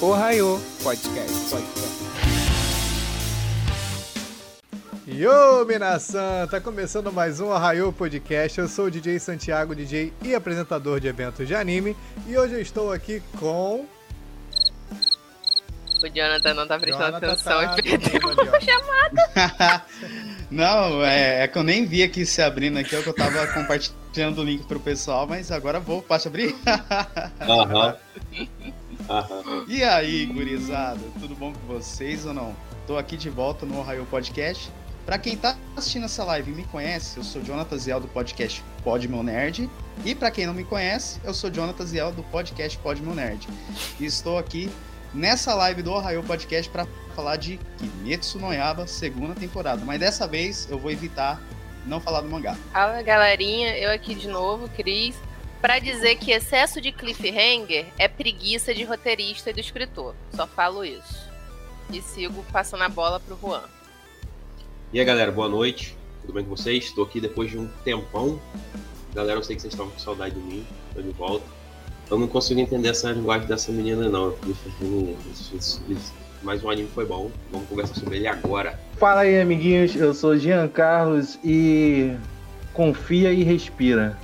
Ohio Podcast. Podcast. Yo, Minasan! Tá começando mais um Arraio Podcast. Eu sou o DJ Santiago, DJ e apresentador de eventos de anime. E hoje eu estou aqui com. O Jonathan não tá prestando Jonathan atenção tá e perdeu a chamada. Não, é, é que eu nem vi aqui se abrindo aqui, é que eu tava compartilhando o link pro pessoal, mas agora vou, posso abrir? Aham. Aham. E aí, gurizada, tudo bom com vocês ou não? Tô aqui de volta no Ohio Podcast. Pra quem tá assistindo essa live e me conhece, eu sou Jonathan Ziel do podcast Pod Meu Nerd. E pra quem não me conhece, eu sou Jonathan Ziel do podcast Pod Meu Nerd. E estou aqui nessa live do Ohio Podcast pra falar de Kimetsu no Yaiba, segunda temporada. Mas dessa vez eu vou evitar não falar do mangá. Fala, galerinha. Eu aqui de novo, Cris. Pra dizer que excesso de cliffhanger é preguiça de roteirista e do escritor. Só falo isso. E sigo passando a bola pro Juan. E aí, galera, boa noite. Tudo bem com vocês? Estou aqui depois de um tempão. Galera, eu sei que vocês estavam com saudade de mim. Tô de volta. Eu não consigo entender essa linguagem dessa menina, não. Mas o anime foi bom. Vamos conversar sobre ele agora. Fala aí, amiguinhos. Eu sou Jean Carlos e confia e respira.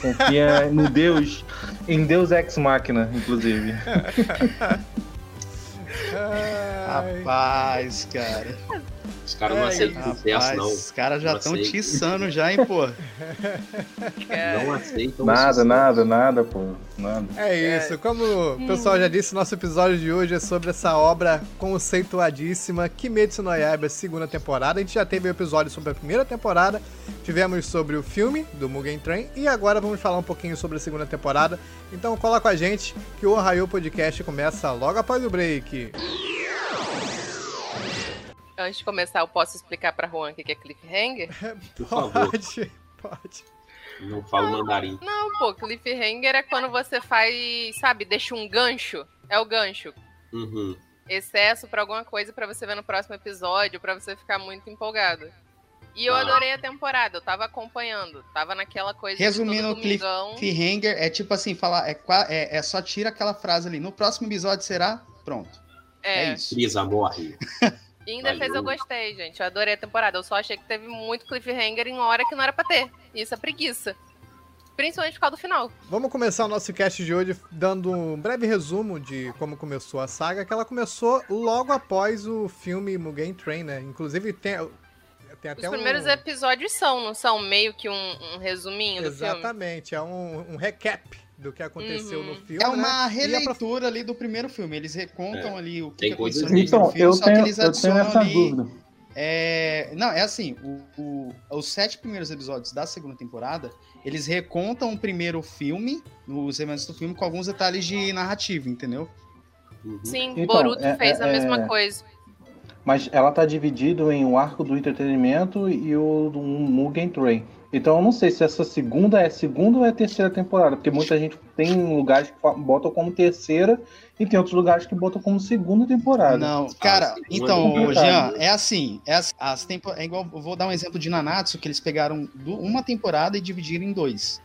Confia no Deus, em Deus Ex Machina, inclusive. Rapaz, cara. Os caras não É, aceitam sucesso, não. os caras já estão tiçando já, hein, pô. Não aceitam Nada, sucesso. nada, nada, pô. Nada. É isso, como o pessoal já disse, nosso episódio de hoje é sobre essa obra conceituadíssima Kimetsu no Yaiba, segunda temporada. A gente já teve um episódio sobre a primeira temporada, tivemos sobre o filme do Mugen Train e agora vamos falar um pouquinho sobre a segunda temporada. Então cola com a gente que o Ohio Podcast começa logo após o break. Antes de começar, eu posso explicar pra Juan o que é cliffhanger? Por favor, Pode, pode. não falo mandarim. Não, pô, cliffhanger é quando você faz, sabe, deixa um gancho. É o gancho. Uhum. excesso pra alguma coisa pra você ver no próximo episódio, pra você ficar muito empolgado. E eu Ah. adorei a temporada, eu tava acompanhando, tava naquela coisa Resumindo, de domingão. cliffhanger é tipo assim, falar, é, é, é só tira aquela frase ali. No próximo episódio será? Pronto. É, É, isso. Brisa morre. e em defesa eu gostei, gente. Eu adorei a temporada. Eu só achei que teve muito cliffhanger em hora que não era pra ter. Isso é preguiça. Principalmente por causa do final. Vamos começar o nosso cast de hoje dando um breve resumo de como começou a saga, que ela começou logo após o filme Mugen Train, né? Inclusive tem, tem Os até primeiros um... episódios são, não são? Meio que um, um resuminho do filme. Exatamente, é um, um recap do que aconteceu Uhum. no filme. É né? uma a releitura ali do primeiro filme. Eles recontam É. ali o que, Tem que aconteceu no Então, primeiro filme, eu só que tenho, eles eu tenho adicionam essa ali. dúvida. É, não, é assim, o- o- os sete primeiros episódios da segunda temporada, eles recontam o primeiro filme, os eventos do filme, com alguns detalhes de narrativa, entendeu? Uhum. Sim, Então, Boruto é- fez a é- mesma é- coisa. Mas ela tá dividida em o arco do entretenimento e o do Mugen Train. Então eu não sei se essa segunda é segunda ou é terceira temporada, porque muita gente tem lugares que botam como terceira e tem outros lugares que botam como segunda temporada. Não, cara, sim, então, muito Jean, é assim, é, as, as tempo, é igual, eu vou dar um exemplo de Nanatsu, que eles pegaram du- uma temporada e dividiram em dois,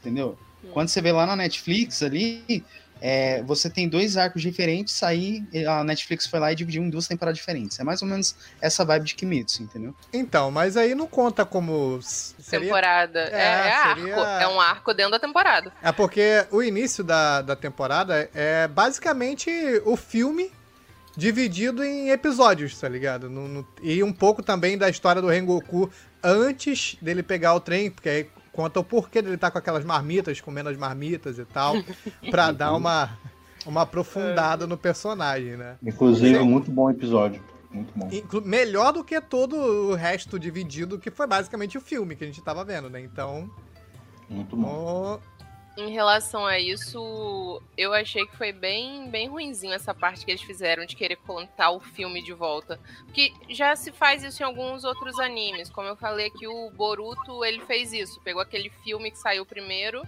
entendeu? Quando você vê lá na Netflix ali, é, você tem dois arcos diferentes, aí a Netflix foi lá e dividiu em duas temporadas diferentes. É mais ou menos essa vibe de Kimetsu, entendeu? Então, mas aí não conta como... Seria... Temporada. É, É, é arco. seria- É um arco dentro da temporada. É porque o início da, da temporada é basicamente o filme dividido em episódios, tá ligado? No- no- e um pouco também da história do Rengoku antes dele pegar o trem, porque aí conta o porquê dele estar com aquelas marmitas, comendo as marmitas e tal, pra dar uma, uma aprofundada no personagem, né? Inclusive, Sim. muito bom episódio. Muito bom. Inclu- melhor do que todo o resto dividido, que foi basicamente o filme que a gente tava vendo, né? Então, Muito bom. ó, Em relação a isso, eu achei que foi bem, bem ruinzinho essa parte que eles fizeram de querer contar o filme de volta. Porque já se faz isso em alguns outros animes. Como eu falei aqui, o Boruto, ele fez isso. Pegou aquele filme que saiu primeiro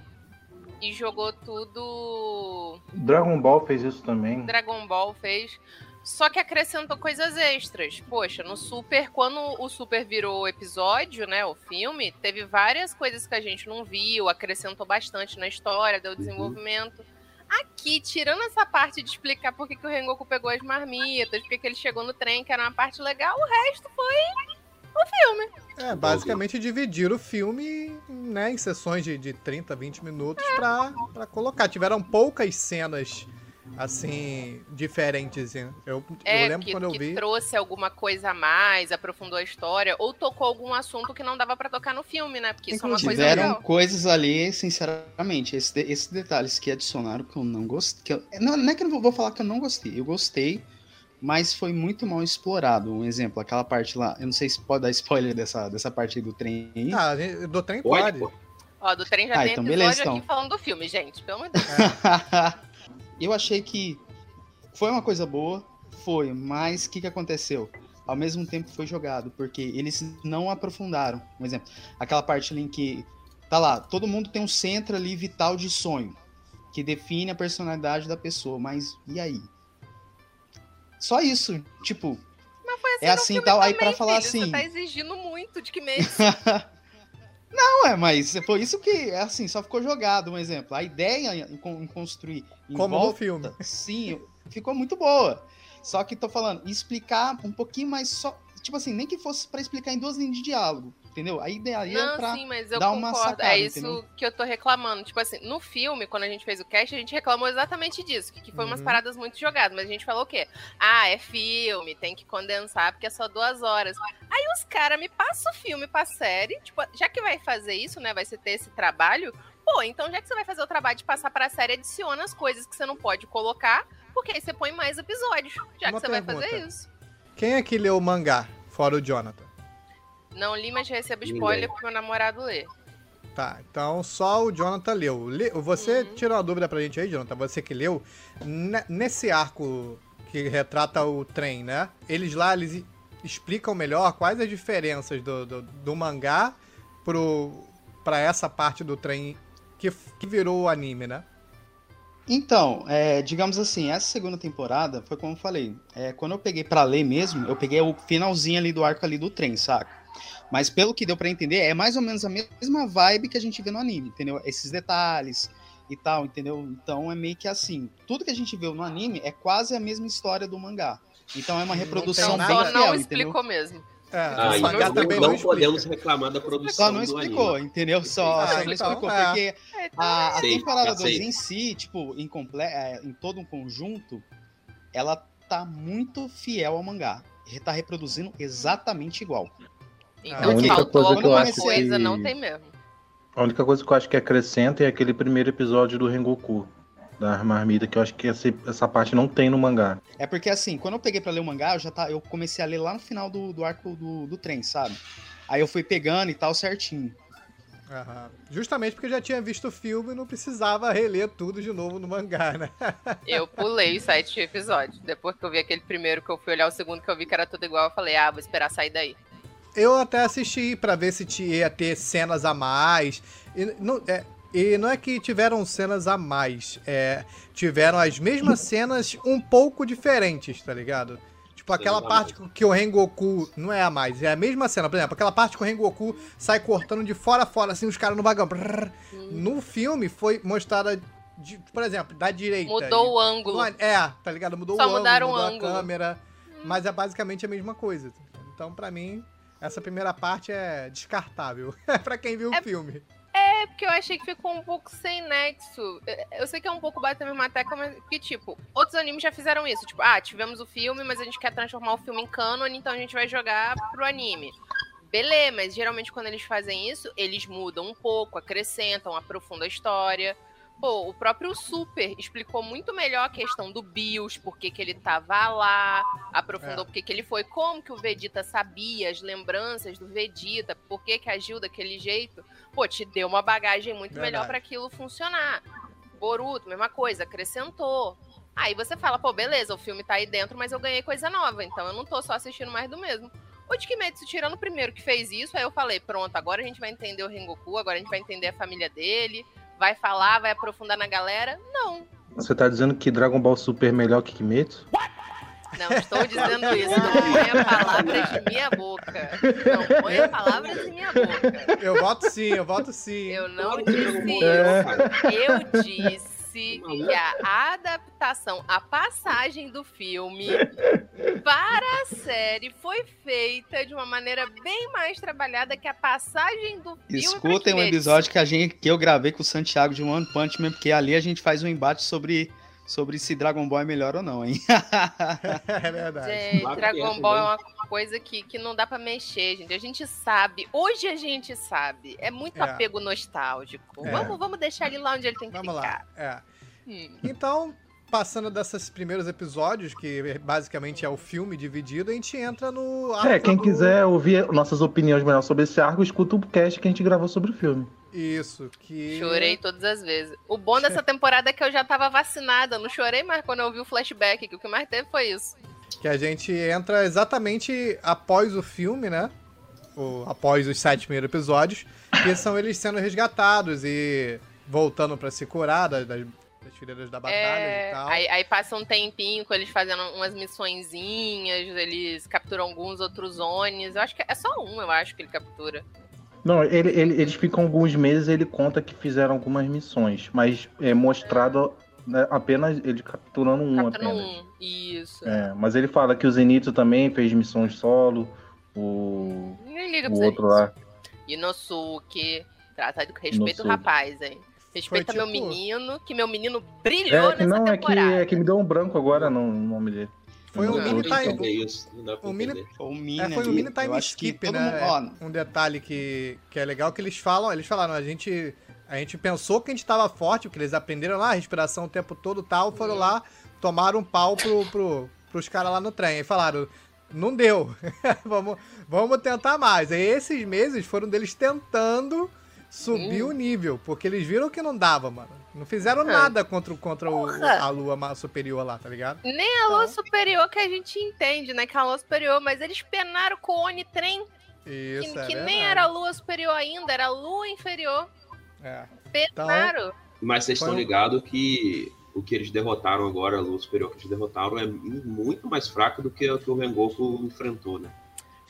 e jogou tudo... Dragon Ball fez isso também. Dragon Ball fez. Só que acrescentou coisas extras. Poxa, no Super, quando o Super virou episódio, né, o filme, teve várias coisas que a gente não viu, acrescentou bastante na história, deu desenvolvimento. Aqui, tirando essa parte de explicar por que, que o Rengoku pegou as marmitas, por que ele chegou no trem, que era uma parte legal, o resto foi o filme. É, basicamente dividir o filme né, em sessões de, de 30, 20 minutos pra, pra colocar. Tiveram poucas cenas assim, diferentes. hein? Eu, É, eu lembro que, quando eu que vi. trouxe alguma coisa a mais, aprofundou a história, ou tocou algum assunto que não dava pra tocar no filme, né? Porque isso é uma coisa Tiveram legal. coisas ali, sinceramente, esse de- esses detalhes que adicionaram que eu não gostei. que eu- não, não é que eu não vou- falar que eu não gostei, eu gostei, mas foi muito mal explorado. Um exemplo, aquela parte lá, eu não sei se pode dar spoiler dessa, dessa parte aí do trem. aí. Ah, do trem Pode. Ó, do trem já Ah, tem então episódio beleza, aqui então. falando do filme, gente. Pelo amor de Deus. eu achei que foi uma coisa boa, foi, mas o que, que aconteceu? Ao mesmo tempo foi jogado, porque eles não aprofundaram. Um exemplo, aquela parte ali em que tá lá, todo mundo tem um centro ali vital de sonho, que define a personalidade da pessoa, mas e aí? Só isso, tipo, Mas foi assim É assim, tal, aí pra falar filho, Você assim- tá exigindo muito de que mês. não é, mas foi isso que, assim, só ficou jogado, um exemplo. A ideia em, con- em construir em Como no volta, filme. sim, ficou muito boa. Só que tô falando, explicar um pouquinho mais só, tipo assim, nem que fosse pra explicar em duas linhas de diálogo, entendeu? A ideia é pra sim, mas eu dar uma concordo. sacada, é isso entendeu? que eu tô reclamando. Tipo assim, no filme, quando a gente fez o cast, a gente reclamou exatamente disso. Que, que foi umas Uhum. paradas muito jogadas. Mas a gente falou o quê? Ah, é filme, tem que condensar porque é só duas horas. Aí os caras me passam o filme pra série. Tipo, já que vai fazer isso, né? Vai ser ter esse trabalho. Pô, então já que você vai fazer o trabalho de passar pra série, adiciona as coisas que você não pode colocar. Porque aí você põe mais episódios. Já Uma que você vai pergunta. fazer isso. Quem é que leu o mangá, fora o Jonathan? Não li, mas recebo Ninguém. spoiler pro meu namorado ler. Tá, então só o Jonathan leu. Le- Você Uhum. tirou uma dúvida pra gente aí, Jonathan, você que leu. Ne- Nesse arco que retrata o trem, né? Eles lá, eles explicam melhor quais as diferenças do, do, do mangá pro, pra essa parte do trem que, que virou o anime, né? Então, é, digamos assim, essa segunda temporada foi como eu falei. é, quando eu peguei pra ler mesmo, eu peguei o finalzinho ali do arco ali do trem, saca? Mas pelo que deu pra entender, é mais ou menos a mesma vibe que a gente vê no anime, entendeu? Esses detalhes e tal, entendeu? Então é meio que assim. Tudo que a gente viu no anime é quase a mesma história do mangá. Então é uma Não reprodução Então bem só não fiel, entendeu? explicou mesmo. É, Ah, então não, também não não podemos reclamar da produção Só não explicou, entendeu? Só, Ah, só não então, explicou, é. porque É, então, a, a Aceito, temporada 2 aceito. em si, tipo, em, comple é, em todo um conjunto, ela tá muito fiel ao mangá. Ele tá reproduzindo exatamente igual. Então, A se única faltou coisa que eu alguma acho coisa, que- não tem mesmo. A única coisa que eu acho que acrescenta é aquele primeiro episódio do Rengoku, da marmita, que eu acho que essa, essa parte não tem no mangá. É porque assim, quando eu peguei pra ler o mangá, eu já tá, eu comecei a ler lá no final do, do arco do, do trem, sabe? Aí eu fui pegando e tal certinho. Aham. Justamente porque eu já tinha visto o filme e não precisava reler tudo de novo no mangá, né? Eu pulei os sete episódios. Depois que eu vi aquele primeiro, que eu fui olhar o segundo, que eu vi que era tudo igual, eu falei, ah, vou esperar sair daí. Eu até assisti pra ver se ia ter cenas a mais. E não é, e não é que tiveram cenas a mais. É, tiveram as mesmas cenas um pouco diferentes, tá ligado? Tipo, aquela parte que o Rengoku não é a mais, é a mesma cena. Por exemplo, aquela parte que o Rengoku sai cortando de fora a fora, assim, os caras no vagão. Brrr. No filme foi mostrada, de- por exemplo, da direita. Mudou o No ângulo. É, tá ligado? Mudou Só o ângulo, mudaram o ângulo. a câmera. Mas é basicamente a mesma coisa. Então, pra mim, essa primeira parte é descartável. pra quem viu o filme. É porque eu achei que ficou um pouco sem nexo. Eu- sei que é um pouco bater a mesma tecla, mas que, tipo, outros animes já fizeram isso. Tipo, ah, tivemos o filme, mas a gente quer transformar o filme em canon, então a gente vai jogar pro anime. Beleza, mas geralmente quando eles fazem isso, eles mudam um pouco, acrescentam, aprofundam a história. Pô, o próprio Super explicou muito melhor a questão do Bills, por que ele tava lá, aprofundou É. por que ele foi, como que o Vegeta sabia, as lembranças do Vegeta, por que que agiu daquele jeito. Pô, te deu uma bagagem muito Verdade. melhor pra aquilo funcionar. Boruto, mesma coisa, acrescentou. Aí você fala, pô, beleza, o filme tá aí dentro, mas eu ganhei coisa nova, então eu não tô só assistindo mais do mesmo. O de Kimetsu, tirando o primeiro que fez isso, aí eu falei, pronto, agora a gente vai entender o Rengoku, agora a gente vai entender a família dele, vai falar, vai aprofundar na galera. Não, Você tá dizendo que Dragon Ball Super é melhor que Kimetsu? não estou dizendo isso, não ponha palavras de minha boca. Não ponha palavras de minha boca. Eu voto sim, eu voto sim. Eu não disse isso. Eu disse disse que a adaptação, a passagem do filme para a série foi feita de uma maneira bem mais trabalhada que a passagem do filme. Escutem um episódio que, a gente, que eu gravei com o Santiago de One Punch Man, porque ali a gente faz um embate sobre sobre se Dragon Ball é melhor ou não, hein? é verdade. Gente, Dragon Ball é uma coisa que, que não dá para mexer, gente. A gente sabe, hoje a gente sabe. É muito é. apego nostálgico. É. Vamos, vamos deixar ele lá onde ele tem que vamos ficar. Lá. É. Hum. Então, passando desses primeiros episódios, que basicamente é o filme dividido, a gente entra no É, quem do... quiser ouvir nossas opiniões melhor sobre esse arco, escuta o cast que a gente gravou sobre o filme. Isso, que. Chorei todas as vezes. O bom dessa temporada é que eu já tava vacinada. Não chorei mais quando eu vi o flashback, que o que mais teve foi isso. Que a gente entra exatamente após o filme, né? O, após os sete primeiros episódios, que são eles sendo resgatados e voltando para se curar das, das, fileiras da batalha é, e tal. Aí, aí, passa um tempinho com eles fazendo umas missõezinhas, eles capturam alguns outros Onis. Eu acho que é só um, eu acho que ele captura. Não, ele, ele, eles ficam alguns meses ele conta que fizeram algumas missões, mas é mostrado né, apenas ele capturando um capturando apenas. um, isso. É, mas ele fala que o Zenitsu também fez missões solo, o, o outro lá. Inosuke, trata de respeito o rapaz, hein. Respeita tipo... meu menino, que meu menino brilhou é, nessa não, temporada. É que, é que me deu um branco agora no nome dele. Foi o Mini tá Isso, o Mini, o Mini, é, foi o Mini Time Skip, né? Mundo, um detalhe que, que é legal que eles falam, eles falaram, a gente a gente pensou que a gente tava forte, porque eles aprenderam lá a respiração o tempo todo tal, foram uhum. lá, tomaram um pau pro, pro, pros caras lá no trem. E falaram, não deu, vamos, vamos tentar mais. Aí esses meses foram deles tentando subir hum. o nível, porque eles viram que não dava, mano. Não fizeram é. nada contra, contra o, a lua superior lá, tá ligado? Nem a lua então... superior que a gente entende, né? Que é a lua superior, mas eles penaram com o Oni-Trem. Isso, que, é que nem era a lua superior ainda, era a lua inferior. É. Penaram. Então, mas vocês estão ligados que o que eles derrotaram agora, a lua superior que eles derrotaram, é muito mais fraco do que o que o Rengoku enfrentou, né?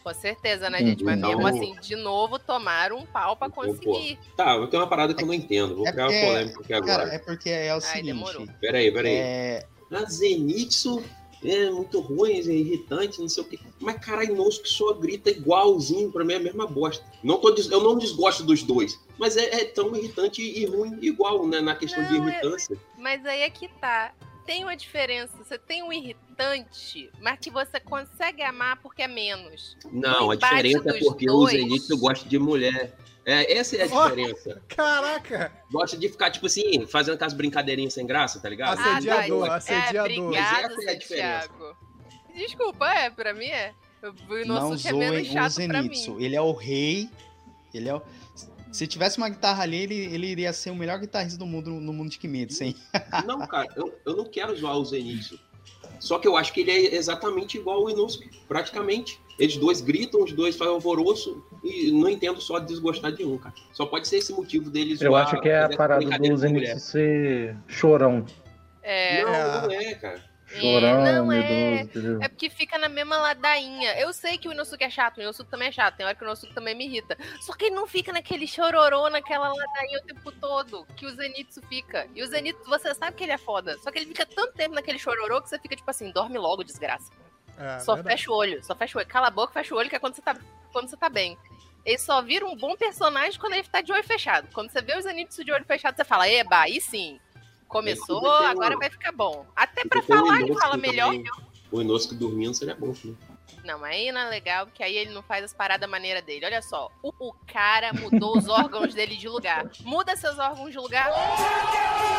Com certeza, né, gente? Mas mesmo assim, de novo, tomaram um pau pra conseguir. Pô, tá, eu tenho uma parada que eu não entendo. Vou é criar uma polêmica aqui agora. Cara, é porque é o seguinte. Demorou. Peraí, peraí. É... A Zenitsu é muito ruim, é irritante, não sei o quê. Mas, caralho, que só grita igualzinho, pra mim é a mesma bosta. Não tô, eu não desgosto dos dois, mas é, é tão irritante e ruim igual, né, na questão não, de é- irritância. É... Mas aí é que tá tem uma diferença. Você tem um irritante, mas que você consegue amar porque é menos. Não, a diferença é porque dois... o Zenitsu gosta de mulher. É, essa é a diferença. Oh, caraca! Gosta de ficar, tipo assim, fazendo aquelas brincadeirinhas sem graça, tá ligado? Assediador, ah, tá. assediador. É, obrigado, essa é a diferença. Desculpa, é, pra mim é. O nosso é menos chato o Zenitsu. Ele é o rei, ele é o... Se tivesse uma guitarra ali, ele, ele iria ser o melhor guitarrista do mundo no mundo de Kimetsu, hein? Não, cara, eu, eu não quero zoar o Zenitsu. Só que eu acho que ele é exatamente igual ao Inosuke, praticamente. Eles dois gritam, os dois fazem alvoroço e não entendo só desgostar de um, cara. Só pode ser esse motivo deles Eu acho que é a parada do Zenitsu ser chorão. É... Não, não é, cara. Chorão, é, não é. É porque fica na mesma ladainha. Eu sei que o Inosuke é chato, o Inosuke também é chato. Tem hora que o Inosuke também me irrita. Só que ele não fica naquele chororô, naquela ladainha o tempo todo, que o Zenitsu fica. E o Zenitsu, você sabe que ele é foda. Só que ele fica tanto tempo naquele chororô que você fica tipo assim, dorme logo, desgraça. É, só verdade. fecha o olho, só fecha o olho. Cala a boca, fecha o olho, que é quando você tá, quando você tá bem. Ele só vira um bom personagem quando ele tá de olho fechado. Quando você vê o Zenitsu de olho fechado, você fala, eba, aí sim. Começou, agora vai ficar bom. Até pra falar, ele fala melhor. Também, o Inosuke dormindo seria bom, né? Não, aí não é legal, porque aí ele não faz as paradas maneira dele. Olha só, o, o, cara mudou os órgãos dele de lugar. Muda seus órgãos de lugar.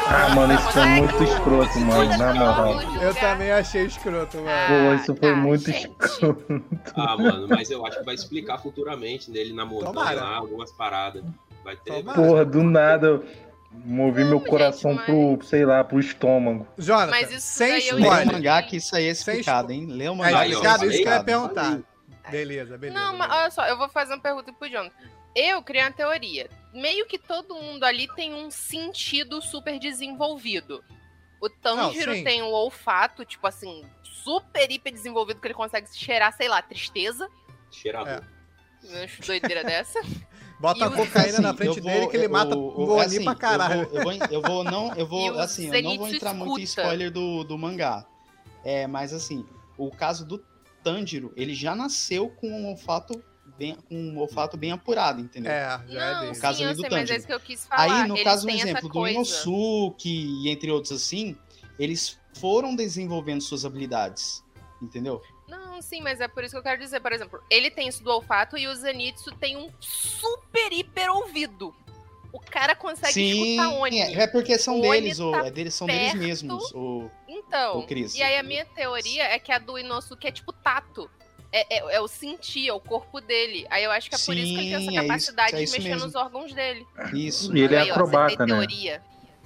Ah, mano, isso foi muito escroto, mano, na moral. Eu também achei escroto, mano. Ah, Pô, isso foi tá, muito gente. escroto. Ah, mano, mas eu acho que vai explicar futuramente dele na montanha lá, algumas paradas. Vai ter. Porra, do nada movi meu coração gente, pro, sei lá, pro estômago. Jonathan, mas isso sem spoiler. Lê o mangá que isso aí é explicado, hein? Lê o mangá. É explicado, isso que eu ia perguntar. Beleza, beleza. Não, mas olha só, eu vou fazer uma pergunta pro Jonathan. Eu criei uma teoria. Meio que todo mundo ali tem um sentido super desenvolvido. O Tanjiro Não, tem um olfato, tipo assim, super hiper desenvolvido, que ele consegue cheirar, sei lá, tristeza. Cheirador. É. Doideira dessa. Bota E a o- cocaína Assim, na frente eu vou- dele que ele eu- mata o Oni assim, pra caralho. Eu vou, eu vou, eu vou não, eu vou, o assim, eu não vou entrar muito em escuta. spoiler do, do mangá. É, mas assim, o caso do Tanjiro, ele já nasceu com um olfato bem, com um olfato bem apurado, entendeu? É, já é Não, dele. sim, caso eu ali do sei, mas é Tanjiro. isso que eu quis falar. Aí, no Eles caso, um exemplo do. Inosuke e entre outros assim, eles foram desenvolvendo suas habilidades, entendeu? Não, sim, mas é por isso que eu quero dizer, por exemplo, ele tem isso do olfato e o Zenitsu tem um super hiper ouvido. O cara consegue escutar Oni. é, é porque são O Oni deles, o, tá é deles, são deles perto. mesmos. O, Então, Ô, Cris. e aí a minha teoria é que a do Inosuke é tipo tato. É, é, é o sentir, é o corpo dele. Aí eu acho que é por isso que ele tem Sim, essa é isso- capacidade é de isso mexer mesmo. nos órgãos dele. isso. E ele é Aí, ó, acrobata, tem né? teoria.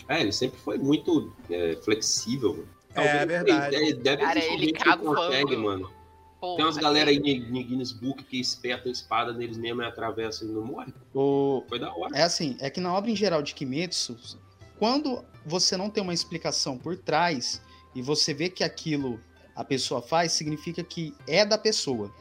É, ele sempre foi muito é, flexível. mano. É, verdade. Deve, deve Cara, ele cavando. consegue, mano. Porra, Tem umas galera aí no Guinness Book que espetam a espada neles mesmo e atravessam e não morre. O, Foi da hora. É assim, é que na obra em geral de Kimetsu, quando você não tem uma explicação por trás e você vê que aquilo a pessoa faz, significa que é da pessoa.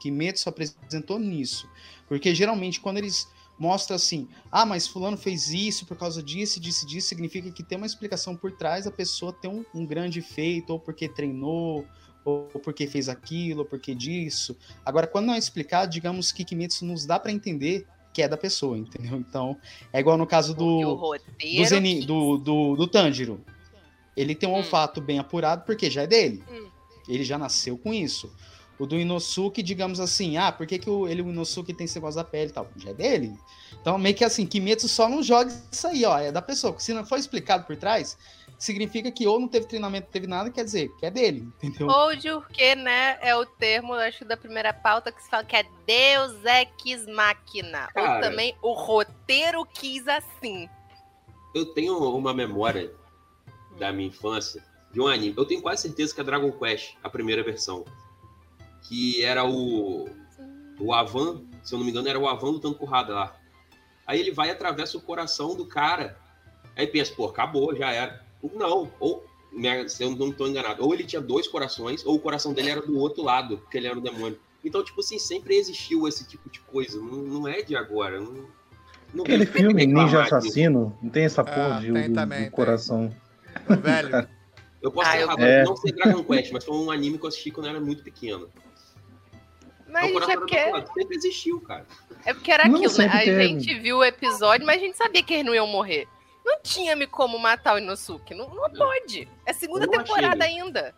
Kimetsu apresentou nisso. Porque geralmente quando eles mostram assim, ah, mas fulano fez isso por causa disso, disso, disso, significa que tem uma explicação por trás, a pessoa tem um, um grande feito, ou porque treinou, ou porque fez aquilo, ou porque disso. Agora, quando não é explicado, digamos que Kimetsu nos dá pra entender que é da pessoa, entendeu? Então, é igual no caso do, do, Zeni, do, do, do Tanjiro. Ele tem um Hum. olfato bem apurado porque já é dele. Hum. Ele já nasceu com isso. O do Inosuke, digamos assim, ah, por que, que o, ele, o Inosuke tem esse negócio da pele e tal? Já é dele. Então, meio que assim, Kimetsu só não joga isso aí, ó, é da pessoa. Se não for explicado por trás, significa que ou não teve treinamento, teve nada, quer dizer, que é dele, entendeu? Ou de porque, né, é o termo, acho, da primeira pauta que se fala que é Deus ex máquina. Ou também o roteiro quis assim. Eu tenho uma memória da minha infância de um anime. Eu tenho quase certeza que é Dragon Quest, a primeira versão. Que era o. O Avan, se eu não me engano, era o Avan lutando com o Radar. Aí ele vai e atravessa o coração do cara. Aí pensa, pô, acabou, já era. Não, ou. minha- Se eu não estou enganado, ou ele tinha dois corações, ou o coração dele era do outro lado, porque ele era um demônio. Então, tipo assim, sempre existiu esse tipo de coisa. Não, não é de agora. Não, não Aquele filme Ninja. Assassino, não tem essa porra Ah, de, tem do, também, do tem. coração. Velho. Eu posso Ah, eu- errado, É. não sei Dragon Quest, mas foi um anime que eu assisti quando eu era muito pequeno. Mas Então, o gente, é porque, sempre existiu, cara. é porque era Não, aquilo, né? A teve. gente viu o episódio, mas a gente sabia que eles não iam morrer. Não tinha-me como matar o Inosuke. Não, não pode. É segunda temporada achei. ainda.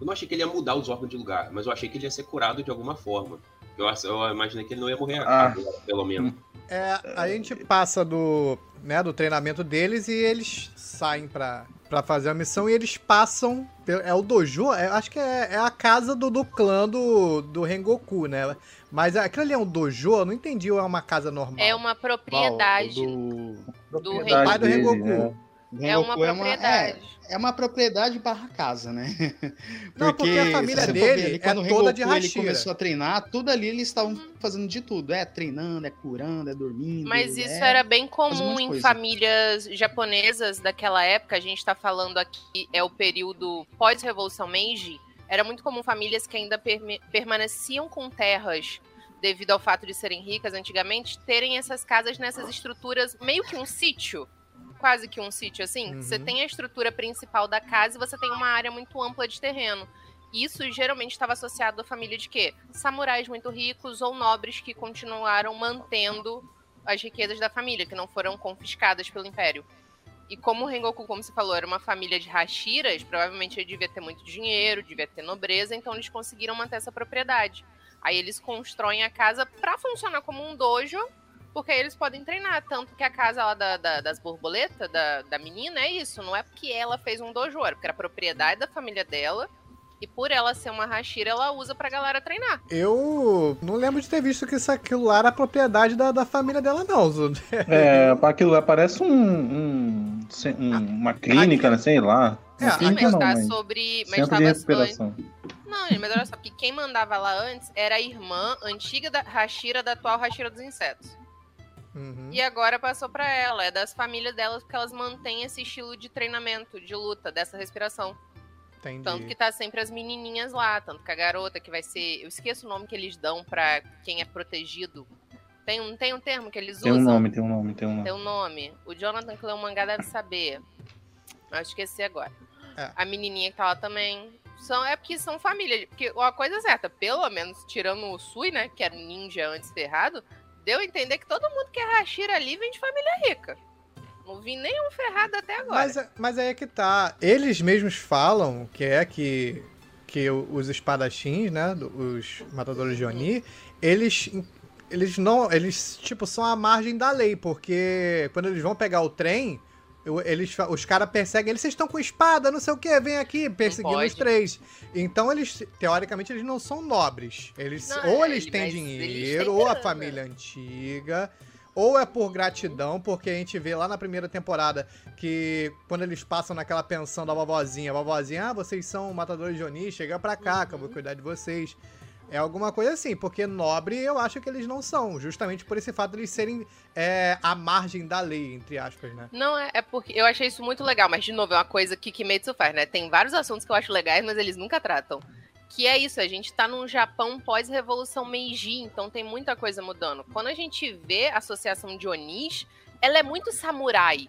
Eu não achei que ele ia mudar os órgãos de lugar, mas eu achei que ele ia ser curado de alguma forma. Eu, eu imaginei que ele não ia morrer Ah. agora, pelo menos. É, a gente passa do, né, do treinamento deles e eles saem pra, pra fazer a missão e eles passam. É o dojo? É, acho que é, é a casa do, do clã do, do Rengoku, né? Mas aquilo ali é um dojo? Eu não entendi ou é uma casa normal? É uma propriedade. Do, Propriedade pai do dele, Rengoku. né? É uma Rengoku propriedade. É, é uma propriedade barra casa, né? Não, porque a família dele ver é quando toda de Rengoku, ele começou a treinar, tudo ali eles estavam fazendo de tudo. É treinando, é curando, é dormindo. Mas isso é... era bem um comum de em famílias japonesas daquela época. A gente tá falando aqui, é o período pós-revolução Meiji. Era muito comum famílias que ainda permaneciam com terras devido ao fato de serem ricas antigamente, terem essas casas nessas estruturas, meio que um sítio. Quase que um sítio, assim. Uhum. Você tem a estrutura principal da casa e você tem uma área muito ampla de terreno. Isso geralmente estava associado à família de quê? Samurais muito ricos ou nobres que continuaram mantendo as riquezas da família, que não foram confiscadas pelo Império. E como o Rengoku, como você falou, era uma família de Hashiras, provavelmente ele devia ter muito dinheiro, devia ter nobreza, então eles conseguiram manter essa propriedade. Aí eles constroem a casa para funcionar como um dojo, porque aí eles podem treinar. Tanto que a casa lá da, da- das borboletas, da, da menina, é isso. Não é porque ela fez um dojo, era porque era propriedade da família dela. E por ela ser uma Hashira, ela usa pra galera treinar. Eu não lembro de ter visto que isso aquilo lá era propriedade da, da família dela, não. É, aquilo lá parece um, um- um- uma clínica, né? Sei lá. É, mas não, tá mas sobre. Mas tava de antes. recuperação. Não, mas olha só, porque quem mandava lá antes era a irmã antiga da Hashira, da atual Hashira dos Insetos. Uhum. E agora passou pra ela. É das famílias delas porque elas mantêm esse estilo de treinamento, de luta, dessa respiração. Entendi. Tanto que tá sempre as menininhas lá. Tanto que a garota que vai ser. Eu esqueço o nome que eles dão pra quem é protegido Tem, um- tem um termo que eles Tem um usam? nome, tem um nome, tem um nome. Tem um nome. O Jonathan que leu o mangá deve saber. Eu esqueci agora. É. A menininha que tá lá também. São, é porque são família. Porque uma coisa é certa, pelo menos tirando o Sui, né? Que era um ninja antes ferrado, deu a entender que todo mundo que é Hashira ali vem de família rica. Não vi nenhum ferrado até agora. Mas, é- mas aí é que tá. Eles mesmos falam que é que, que os espadachins, né? Os matadores de Oni, eles. Eles não. Eles, tipo, são à margem da lei, porque quando eles vão pegar o trem, eu- eles, os caras perseguem eles, vocês estão com espada, não sei o que, vem aqui, perseguindo os três. Então eles, teoricamente, eles não são nobres. Eles, Não, ou é, eles ele- têm mas eles dinheiro, têm ou a família antiga. Ou é por gratidão, porque a gente vê lá na primeira temporada que quando eles passam naquela pensão da vovozinha, a vovozinha, ah, vocês são matadores de Oni, chega pra cá, que eu vou cuidar de vocês. É alguma coisa assim, porque nobre eu acho que eles não são, justamente por esse fato de eles serem é, à margem da lei, entre aspas, né? Não, é, é porque eu achei isso muito legal, mas de novo, é uma coisa que Kimetsu faz, né? Tem vários assuntos que eu acho legais, mas eles nunca tratam. Que é isso, a gente tá num Japão pós-revolução Meiji, então tem muita coisa mudando. Quando a gente vê a associação de Onis, ela é muito samurai.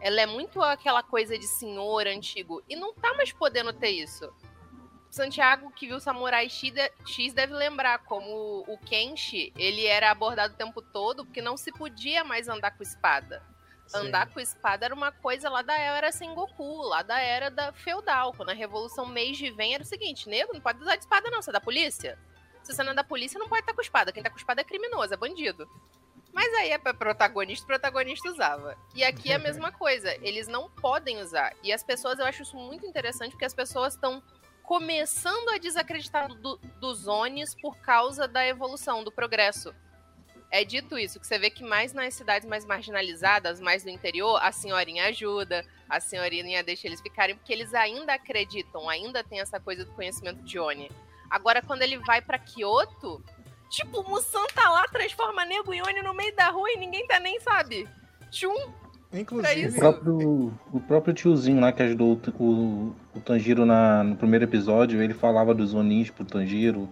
Ela é muito aquela coisa de senhor antigo. E não tá mais podendo ter isso. Santiago, que viu Samurai X, de- X deve lembrar como o Kenshi, ele era abordado o tempo todo porque não se podia mais andar com espada. Andar com espada era uma coisa lá da era Sengoku, lá da era da feudal. Quando a Revolução Meiji vem, era o seguinte: nego, não pode usar de espada, não. Você é da polícia? Se você não é da polícia, não pode estar com espada. Quem tá com espada é criminoso, é bandido. Mas aí é pra protagonista, o protagonista usava. E aqui é a mesma coisa. Eles não podem usar. E as pessoas, eu acho isso muito interessante, porque as pessoas estão começando a desacreditar do, dos Onis por causa da evolução, do progresso. É dito isso, que você vê que mais nas cidades mais marginalizadas, mais no interior, a senhorinha ajuda, a senhorinha deixa eles ficarem, porque eles ainda acreditam, ainda tem essa coisa do conhecimento de Oni. Agora, quando ele vai pra Kyoto, tipo, o Musan tá lá, transforma nego em Oni no meio da rua e ninguém tá nem, sabe? Tchum! O Inclusive, isso. próprio, o próprio tiozinho lá que ajudou o, o, o Tanjiro na, no primeiro episódio, ele falava dos Onis pro Tanjiro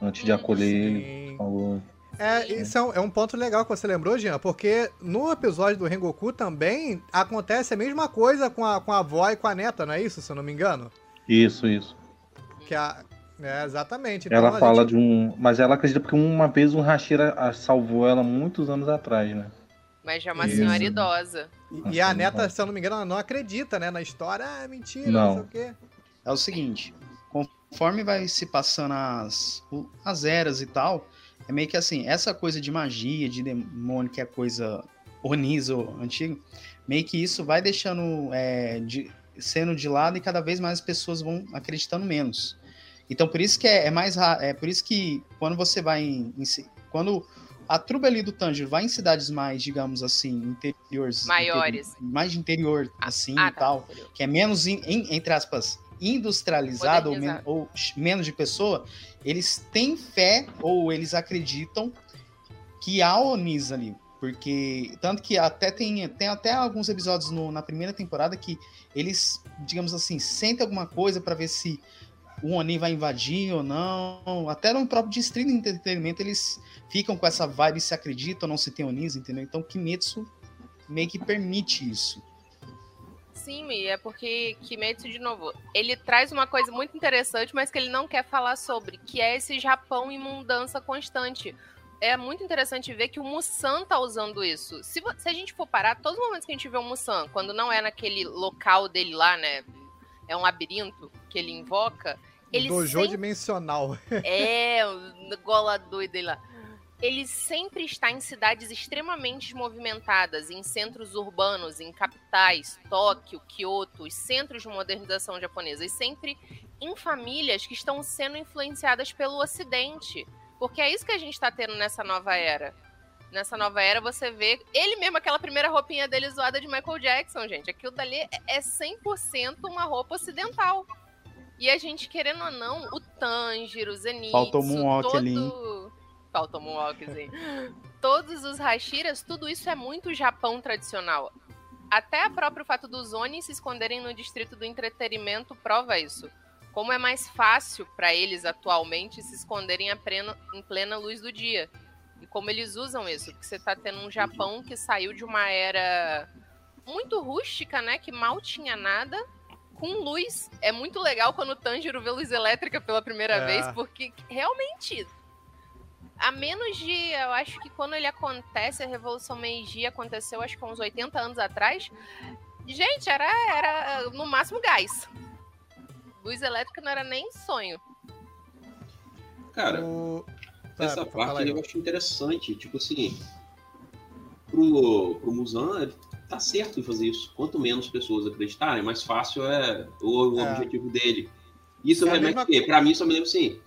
antes de acolher ele. sim. Falou. É, isso é um, é um ponto legal que você lembrou, Jean, porque no episódio do Rengoku também acontece a mesma coisa com a, com a avó e com a neta, não é isso, se eu não me engano? Isso, isso. Que a, é, exatamente. Então, ela fala gente- de um. Mas ela acredita porque uma vez um Hashira salvou ela muitos anos atrás, né? Mas já é uma Isso. senhora idosa. E, e a neta, se eu não me engano, ela não acredita, né, na história. Ah, é mentira, não, Não. sei o quê. É o seguinte, conforme vai se passando as, as eras e tal, é meio que assim, essa coisa de magia, de demônio, que é coisa oniso antigo, meio que isso vai deixando é, de, sendo de lado e cada vez mais as pessoas vão acreditando menos. Então por isso que é, é mais é por isso que quando você vai em, em quando a trupe ali do Tanjiro vai em cidades mais, digamos assim, interiores, Maiores. interi- mais de interior assim Ah, e tá. tal, que é menos, in- em- entre aspas, industrializado ou, men- ou menos de pessoa, eles têm fé ou eles acreditam que há Onis ali. Porque, tanto que até tem, tem até alguns episódios no- na primeira temporada que eles, digamos assim, sentem alguma coisa para ver se o Oni vai invadir ou não. Até no próprio Distrito de Entretenimento eles ficam com essa vibe se acreditam ou não se tem Onis, entendeu? Então Kimetsu meio que permite isso. Sim, Mi, é porque Kimetsu, de novo, ele traz uma coisa muito interessante, mas que ele não quer falar sobre, que é esse Japão em mudança constante. É muito interessante ver que o Musan tá usando isso. Se, se a gente for parar, todos os momentos que a gente vê o Musan, quando não é naquele local dele lá, né? É um labirinto que ele invoca. Ele Dojo sempre dimensional. é, o gola doida lá. Ele sempre está em cidades extremamente movimentadas, em centros urbanos, em capitais, Tóquio, Kyoto, os centros de modernização japonesa, e sempre em famílias que estão sendo influenciadas pelo Ocidente. Porque é isso que a gente está tendo nessa nova era. Nessa nova era, você vê ele mesmo, aquela primeira roupinha dele zoada de Michael Jackson, gente. Aquilo dali é- é 100% uma roupa ocidental. E a gente, querendo ou não, o Tanjiro, o Zenitsu... Faltou Moonwalk todo... ali? Faltou Moonwalkzinho. Todos os Hashiras, tudo isso é muito Japão tradicional. Até o próprio fato dos Oni se esconderem no distrito do entretenimento prova isso. Como é mais fácil para eles atualmente se esconderem pleno- em plena luz do dia. E como eles usam isso, porque você tá tendo um Japão que saiu de uma era muito rústica, né? Que mal tinha nada. Com luz. É muito legal quando o Tanjiro vê luz elétrica pela primeira É. vez, porque realmente. A menos de. Eu acho que quando ele acontece, a Revolução Meiji aconteceu, acho que uns 80 anos atrás. Gente, era, era no máximo gás. Luz elétrica não era nem sonho. Cara, O... Essa parte eu acho interessante. Tipo assim, pro, pro Musan, tá certo em fazer isso. Quanto menos pessoas acreditarem, mais fácil é o, o É. objetivo dele. Isso É remete mesma? Pra mim, só me lembro assim,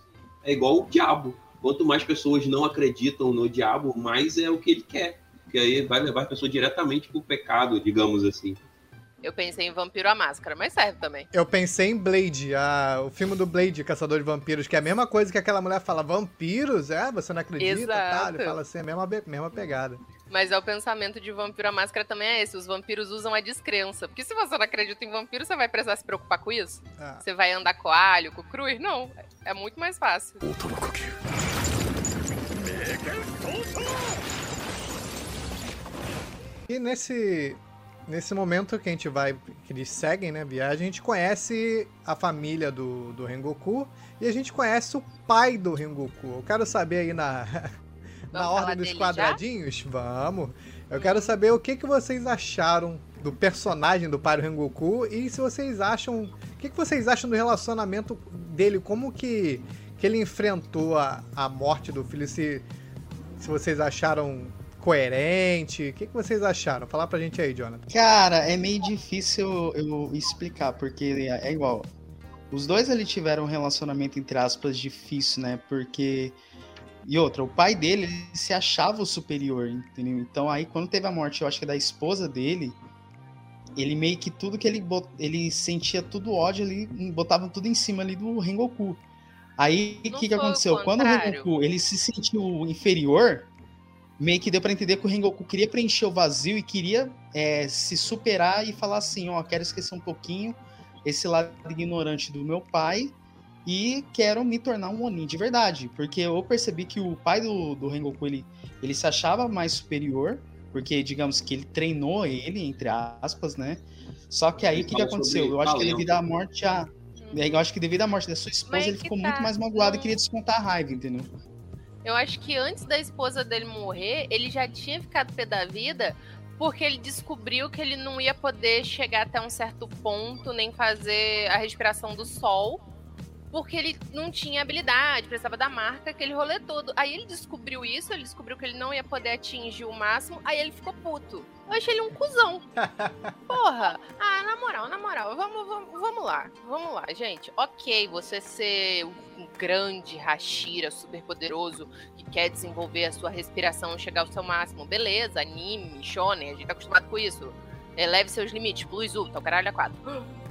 é igual o diabo. Quanto mais pessoas não acreditam no diabo, mais é o que ele quer. Porque aí vai levar a pessoa diretamente pro pecado, digamos assim. Eu pensei em Vampiro à Máscara, mas serve também. Eu pensei em Blade, a- o filme do Blade, Caçador de Vampiros, que é a mesma coisa que aquela mulher fala, vampiros? É, você não acredita? Exato. Tá? Ele fala assim, a mesma, mesma pegada. Mas é o pensamento de Vampiro à Máscara também é esse. Os vampiros usam a descrença. Porque se você não acredita em vampiro, você vai precisar se preocupar com isso? Ah. Você vai andar com alho, com cruz? Não. É muito mais fácil. E nesse, nesse momento que a gente vai, que eles seguem, né, viagem, a gente conhece a família do, do Rengoku e a gente conhece o pai do Rengoku. Eu quero saber aí na, na ordem dos quadradinhos, vamos. Eu quero saber o que, que vocês acharam do personagem do pai do Rengoku e se vocês acham, o que, que vocês acham do relacionamento dele, como que, que ele enfrentou a, a morte do filho, se, se vocês acharam coerente, o que, que vocês acharam? Fala pra gente aí, Jonathan. Cara, é meio difícil eu explicar, porque é igual. Os dois ali tiveram um relacionamento, entre aspas, difícil, né? Porque. E outra, o pai dele ele se achava o superior, entendeu? Então aí, quando teve a morte, eu acho que da esposa dele, ele meio que tudo que ele bot... ele sentia tudo ódio ali, botava tudo em cima ali do Rengoku. Aí, o que, que aconteceu? Quando o? Rengoku ele se sentiu inferior, meio que deu pra entender que o Rengoku queria preencher o vazio e queria é, se superar e falar assim, ó, quero esquecer um pouquinho esse lado ignorante do meu pai e quero me tornar um Onin de verdade. Porque eu percebi que o pai do, do Rengoku, ele, ele se achava mais superior, porque digamos que ele treinou ele, entre aspas, né? Só que aí o que, que aconteceu? Eu acho que devido à morte a... Eu acho que devido à morte da sua esposa, Mas ele ficou tá, muito mais magoado e queria descontar a raiva, entendeu? Eu acho que antes da esposa dele morrer, ele já tinha ficado pé da vida porque ele descobriu que ele não ia poder chegar até um certo ponto, nem fazer a respiração do sol, porque ele não tinha habilidade, precisava da marca, aquele rolê todo. Aí ele descobriu isso, ele descobriu que ele não ia poder atingir o máximo, aí ele ficou puto. Eu achei ele um cuzão. Porra! Ah, na moral, na moral, vamos, vamos, vamos lá, vamos lá, gente. Ok, você ser um grande Hashira, super poderoso, que quer desenvolver a sua respiração e chegar ao seu máximo, beleza, anime, shonen, a gente tá acostumado com isso. Eleve seus limites, plus ultra, o caralho a quatro.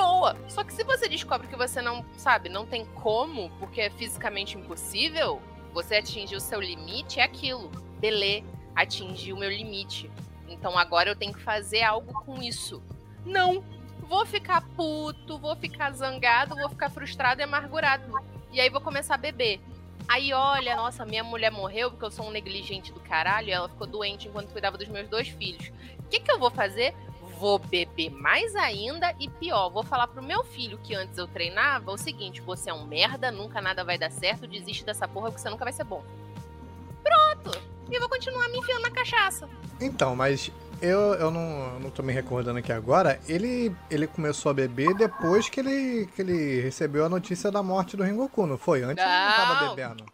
Boa! Só que se você descobre que você não, sabe, não tem como, porque é fisicamente impossível, você atingir o seu limite, é aquilo. Belê, atingi o meu limite. Então agora eu tenho que fazer algo com isso. Não! Vou ficar puto, vou ficar zangado, vou ficar frustrado e amargurado. E aí vou começar a beber. Aí olha, nossa, minha mulher morreu porque eu sou um negligente do caralho e ela ficou doente enquanto cuidava dos meus dois filhos. O que, que eu vou fazer? Vou beber mais ainda e pior, vou falar pro meu filho que antes eu treinava o seguinte: você é um merda, nunca nada vai dar certo, desiste dessa porra porque você nunca vai ser bom. Pronto! E eu vou continuar me enfiando na cachaça. Então, mas eu, eu não, eu não tô me recordando aqui agora. Ele, ele começou a beber depois que ele, que ele recebeu a notícia da morte do Rengoku, não foi? Antes ele não tava Não. bebendo.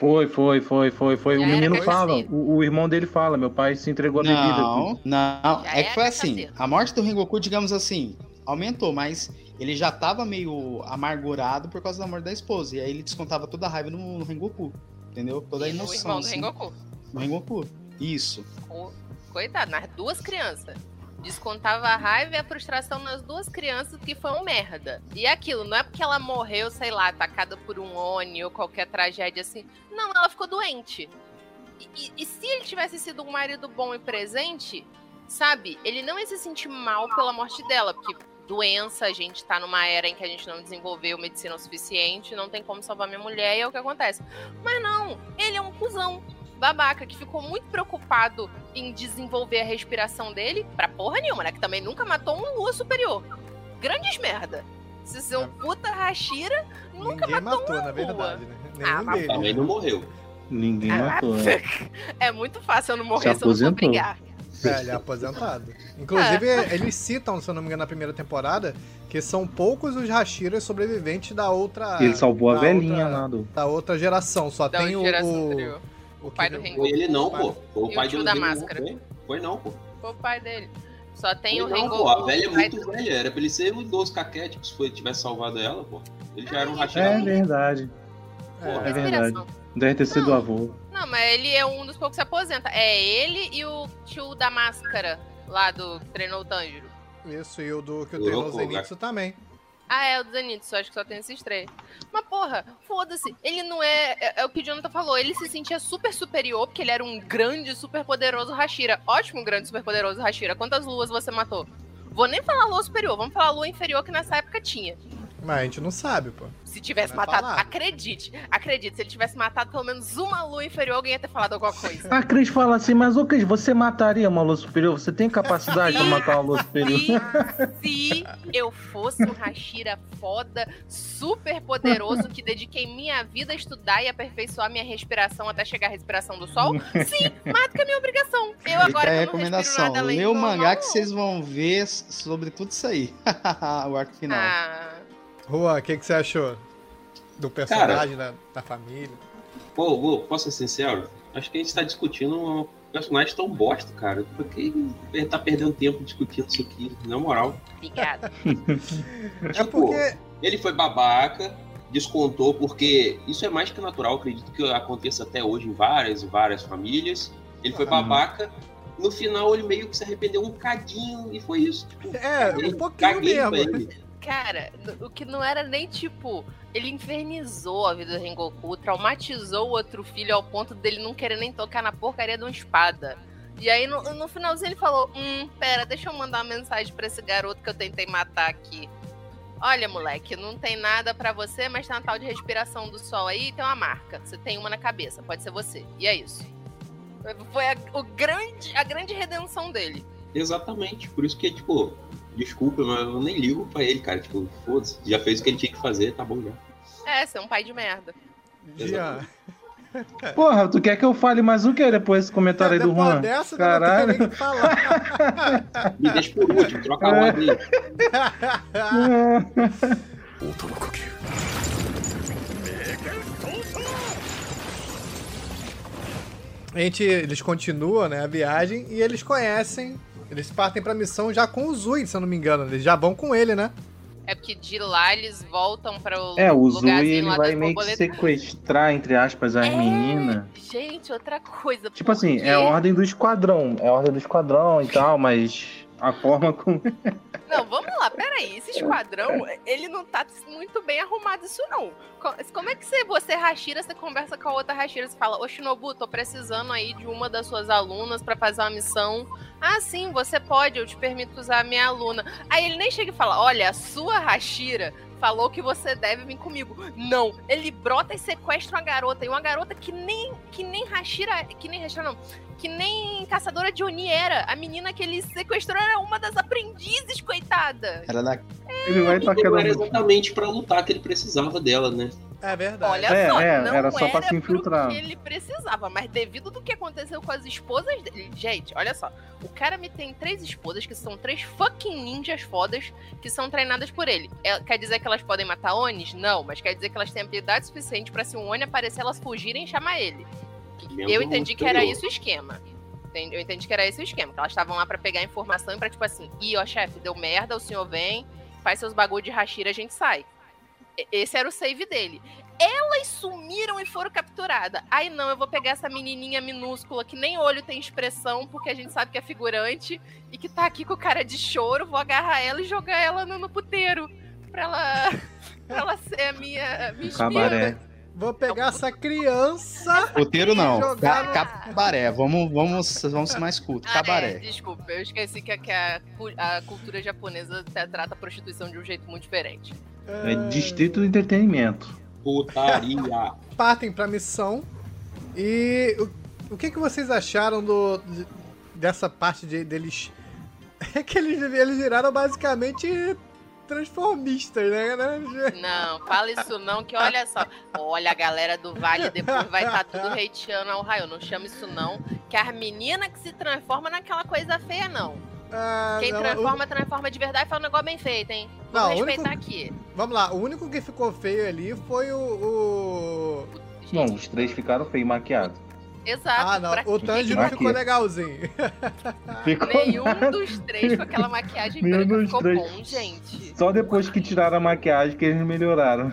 Foi, foi, foi, foi, foi. Já o menino fala, o, o irmão dele fala, meu pai se entregou à bebida. Não, não. Já É que foi assim. A morte do Rengoku, digamos assim, aumentou, mas ele já tava meio amargurado por causa da morte da esposa. E aí ele descontava toda a raiva no, no Rengoku. Entendeu? Toda a E o emoção. irmão do assim, Rengoku. no Rengoku. Isso. Co- Coitado, nas duas crianças. Descontava a raiva e a frustração nas duas crianças que foi um merda. E é aquilo, não é porque ela morreu, sei lá, atacada por um Oni ou qualquer tragédia assim. Não, ela ficou doente. E, e- e se ele tivesse sido um marido bom e presente, sabe? Ele não ia se sentir mal pela morte dela, porque doença, a gente tá numa era em que a gente não desenvolveu medicina o suficiente, não tem como salvar minha mulher e é o que acontece. Mas não, ele é um cuzão. Babaca que ficou muito preocupado em desenvolver a respiração dele pra porra nenhuma, né? Que também nunca matou um lua superior. Grandes merda. Se ser um puta Hashira, nunca Ninguém matou, matou, uma na lua. verdade, né? Ah, mas. Também não morreu. Ninguém Ah, matou. né? É muito fácil eu não morrer Se se eu não for brigar. É, ele é aposentado. Inclusive, eles citam, se eu não me engano, na primeira temporada, que são poucos os Hashiras sobreviventes da outra. Ele salvou a velhinha outra- lá do. Da outra geração. Só Da tem o. geração o, anterior. O pai do Rengoku. Foi ele não, pô. Foi o pai tio do da máscara. Foi? Foi não, pô. Foi o pai dele. Só tem Foi o não, Rengoku. pô. A velha é muito do- velha. Era pra ele ser um idoso caquético se foi, tivesse salvado ela, pô. Ele já era um Hashira. É muito- verdade. Pô, É, É verdade. Deve ter sido o avô. Não, mas ele é um dos poucos que se aposenta. É ele e o tio da máscara lá do que treinou o Tanjiro. Isso, e o do que o treinou o Zenitsu também. Ah, é o do Zenitsu, acho que só tem esses três. Mas, porra, foda-se. Ele não é, é. É o que o Jonathan falou. Ele se sentia super superior, porque ele era um grande, super poderoso Hashira. Ótimo, grande, super poderoso Hashira. Quantas luas você matou? Vou nem falar lua superior, vamos falar lua inferior que nessa época tinha. Mas a gente não sabe, pô. Se tivesse matado, falar. acredite, acredite, se ele tivesse matado pelo menos uma lua inferior, alguém ia ter falado alguma coisa. A Cris fala assim, mas ô Cris, você mataria uma lua superior? Você tem capacidade pra matar uma lua superior? Se, se eu fosse um Hashira foda, super poderoso, que dediquei minha vida a estudar e aperfeiçoar minha respiração até chegar à respiração do sol, sim, mais do que a minha obrigação. Eu Fica agora a que eu não respiro recomendação. nada além Lê o mangá que vocês vão ver sobre tudo isso aí. o arco final. Ah, Juan, o que, que você achou? Do personagem, da, da família? Pô, vou- posso ser sincero? Acho que a gente tá discutindo um personagem tão bosta, cara. Por que ele tá perdendo tempo discutindo isso aqui? Na moral. obrigada. É Tipo, porque. Ele foi babaca, descontou, porque isso é mais que natural, acredito que aconteça até hoje em várias e várias famílias. Ele foi Uhum. babaca, no final ele meio que se arrependeu um cadinho e foi isso. Tipo, É, um pouquinho mesmo. Cara, o que não era nem tipo. Ele infernizou a vida do Rengoku, traumatizou o outro filho ao ponto dele não querer nem tocar na porcaria de uma espada. E aí no, no finalzinho ele falou: Hum, pera, deixa eu mandar uma mensagem pra esse garoto que eu tentei matar aqui. Olha, moleque, não tem nada pra você, mas tem uma tal de respiração do sol aí tem uma marca. Você tem uma na cabeça, pode ser você. E é isso. Foi a, o grande, a grande redenção dele. Exatamente, por isso que, tipo, desculpa, mas eu nem ligo pra ele, cara. Tipo, foda-se, já fez o que ele tinha que fazer, tá bom já. É, ser um pai de merda. Jean. Porra, tu quer que eu fale mais o que depois desse comentário aí do Juan? dessa, Caralho. não. Me deixa por último, troca a ordem. aí. A gente, eles continuam, né, a viagem e eles conhecem, eles partem pra missão já com o Zui, se eu não me engano. Eles já vão com ele, né? É porque de lá eles voltam para o É, o Zui ele vai meio que sequestrar, entre aspas, as É, meninas. Gente, outra coisa. Tipo assim, por é a quê? ordem do esquadrão. É a ordem do esquadrão e tal, mas a forma como. Não, vamos lá, peraí. Esse esquadrão, ele não tá muito bem arrumado isso, não. Co- Como é que você, você Hashira, você conversa com a outra Hashira, você fala, ô Shinobu, tô precisando aí de uma das suas alunas pra fazer uma missão. Ah, sim, você pode, eu te permito usar a minha aluna. Aí ele nem chega e fala, olha, a sua Hashira falou que você deve vir comigo. Não, ele brota e sequestra uma garota. E uma garota que nem, que nem Hashira, que nem Hashira não, que nem caçadora de Oni era. A menina que ele sequestrou era uma das aprendizes, coitada. Era da... Ele vai Não era exatamente pra lutar que ele precisava dela, né? É verdade. Olha É, só, é, não era só pra se pro infiltrar. que ele precisava, mas devido do que aconteceu com as esposas dele. Gente, olha só. O cara me tem três esposas que são três fucking ninjas fodas que são treinadas por ele. É, quer dizer que elas podem matar Onis? Não, mas quer dizer que elas têm habilidade suficiente pra se um Oni aparecer, elas fugirem e chamar ele. Eu entendi que era isso o esquema. Eu entendi que era esse o esquema. Que elas estavam lá pra pegar informação e pra, tipo assim, ih, ó, chefe, deu merda, o senhor vem, faz seus bagulho de Hashira, a gente sai. Esse era o save dele. Elas sumiram e foram capturadas. Aí não, eu vou pegar essa menininha minúscula que nem olho tem expressão, porque a gente sabe que é figurante e que tá aqui com cara de choro. Vou agarrar ela e jogar ela no, no puteiro. Pra ela, pra ela ser a minha, minha Cabaré. Vou pegar essa criança. Roteiro não. Jogar Cabaré. Vamos, vamos, vamos ser mais culto. Ah, é, Cabaré. desculpa, eu esqueci que, a- que a, a cultura japonesa tra- trata a prostituição de um jeito muito diferente. É distrito de entretenimento. Putaria. partem pra missão e o- O que, que vocês acharam do, de- dessa parte de, deles. É que eles, eles viraram basicamente transformistas, né? né? Não, fala isso não, que olha só. Olha, a galera do Vale depois vai estar tudo hateando ao raio. Não chama isso não, que as meninas que se transformam naquela coisa feia, não. Ah, Quem não, transforma, transforma de verdade faz um negócio bem feito, hein? Não, Vamos o único- respeitar aqui. o- vamos lá, o único que ficou feio ali foi o. o- Não, os três ficaram feio maquiados. Exato. Ah, não, o? Tanjiro Maquia. ficou legalzinho. Ficou Nenhum dos três com aquela maquiagem Nenhum branca ficou três. bom, gente. Só depois que tiraram a maquiagem que eles melhoraram.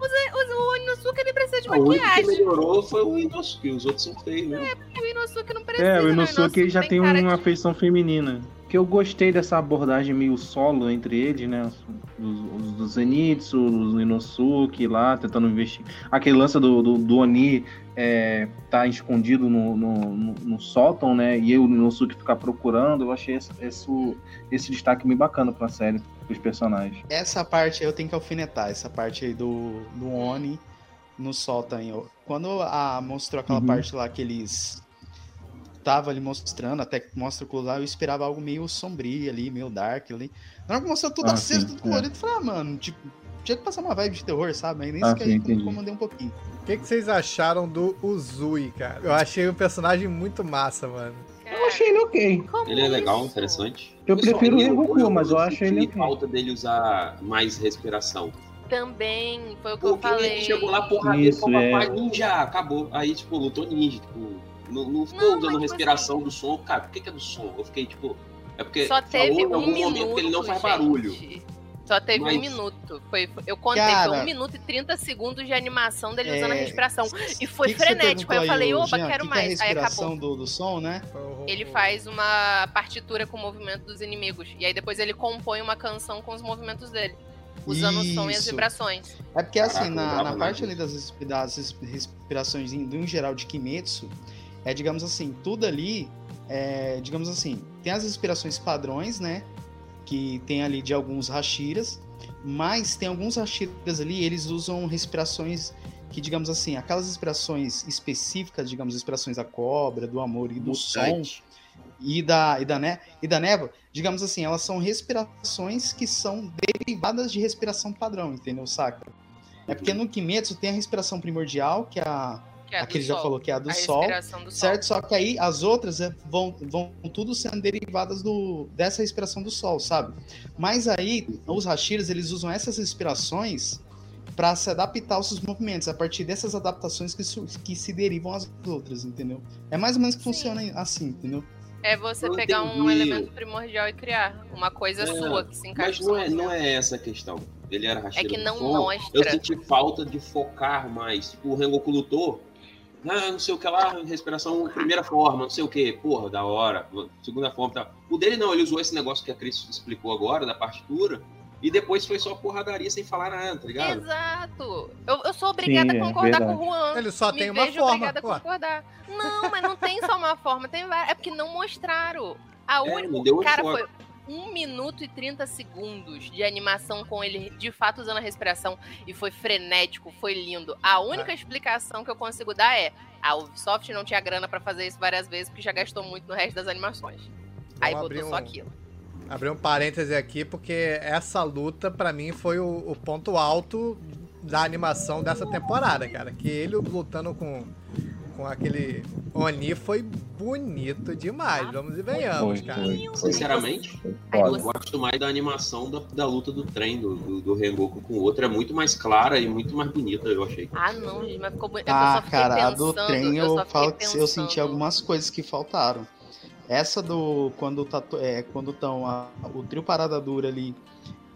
O, o Inosuke ele precisa de O único que maquiagem. melhorou foi o Inosuke, os outros são feios mesmo. O Inosuke não precisa. É, o né? Inosuke ele já tem cara uma de- feição feminina. Que eu gostei dessa abordagem meio solo entre eles, né? Os, os do Zenitsu, o Inosuke lá, tentando investir. Aquele lance do, do, do Oni é, tá escondido no, no, no, no sótão, né? E eu, o Inosuke ficar procurando. Eu achei esse, esse, esse destaque bem bacana pra série, dos personagens. Essa parte eu tenho que alfinetar, essa parte aí do, do Oni no sótão. Quando a mostrou aquela Uhum. parte lá que eles tava ali mostrando, até que mostra o lá, eu esperava algo meio sombrio ali, meio dark ali. Na hora que mostrou tudo Ah, tudo é. colorido, eu falei, ah, mano, tipo, tinha que passar uma vibe de terror, sabe? Aí nem Ah, isso que aí incomodei um pouquinho. O que, que vocês acharam do Uzui, cara? Eu achei o personagem muito massa, mano. Eu achei ele ok. Como Ele é legal, isso? interessante. Eu prefiro o Rengoku, eu- mas eu eu acho ele falta dele usar mais respiração. Também, foi o que eu Porque falei. ele chegou lá, porra, Isso, com é. papai ninja, acabou. Aí, tipo, lutou ninja, tipo, não, não ficou Não, usando respiração do som. Cara, por que, que é do som? Eu fiquei, tipo. É porque Só teve falou em um algum minuto. momento que ele não faz gente. barulho. Só teve Mas- um minuto. Foi, eu contei, Cara- foi um minuto e 30 segundos de animação dele usando a É, respiração. E foi Que que frenético. Aí eu falei, ô, oba, Jean? quero que que é a mais. Aí respiração acabou. do, do som, né? Ele faz uma partitura com o movimento dos inimigos. E aí depois ele compõe uma canção com os movimentos dele. Usando o som e as Isso. vibrações. É porque assim, Caraca, na, na mais parte ali das, das respirações em, em geral de Kimetsu, é, digamos assim, tudo ali, é, digamos assim, tem as respirações padrões, né? Que tem ali de alguns Hashiras, mas tem alguns Hashiras ali, eles usam respirações que, digamos assim, aquelas respirações específicas, digamos, respirações da cobra, do amor e do som, e da, e da, né, e da névoa, digamos assim, elas são respirações que são derivadas de respiração padrão, entendeu, saca? É porque no Kimetsu tem a respiração primordial, que é a, Que é a do que ele já sol. falou que é a do a sol, do certo? Só que aí as outras é, vão, vão tudo sendo derivadas do, dessa respiração do sol, sabe? Mas aí os Hashiras, eles usam essas respirações para se adaptar aos seus movimentos, a partir dessas adaptações que, que se derivam às outras, entendeu? É mais ou menos que Sim. funciona assim, entendeu? sol. É você Eu pegar um entendi. elemento primordial e criar uma coisa É, sua que se encaixa Mas não é, não é essa a questão. Ele era rasteiro É que não mostra. Eu senti falta de focar mais. Tipo, o Rengoku lutou. Ah, não sei o que lá, respiração, primeira forma, não sei o que, porra, da hora, segunda forma, tá. O dele não, ele usou esse negócio que a Cris explicou agora, da partitura, e depois foi só porradaria sem falar nada, tá ligado? Exato. Eu, eu sou obrigada Sim, a é concordar verdade. com o Juan. Ele só Me tem uma vejo forma. obrigada a Ué. concordar. Não, mas não tem só uma forma, tem várias. É porque não mostraram. A É, única. cara, foi 1 minuto e 30 segundos de animação com ele de fato usando a respiração e foi frenético, foi lindo. A única explicação que eu consigo dar é: a Ubisoft não tinha grana pra fazer isso várias vezes porque já gastou muito no resto das animações. Aí Vamos botou abrir só um- aquilo. Abrir um parêntese aqui, porque essa luta, pra mim, foi o, o ponto alto da animação dessa temporada, cara. Que ele lutando com, com aquele Oni foi bonito demais. Vamos e venhamos, Foi, cara. foi, foi. Sinceramente, eu gosto mais da animação da, da luta do trem do, do, do Rengoku com o outro, é muito mais clara e muito mais bonita, eu achei. Ah, não, gente, mas ficou bonito. Ah, eu só fiquei cara, a pensando, do trem eu, eu, falo que eu senti algumas coisas que faltaram. Essa do. Quando tá, é, quando estão o trio Parada Dura ali,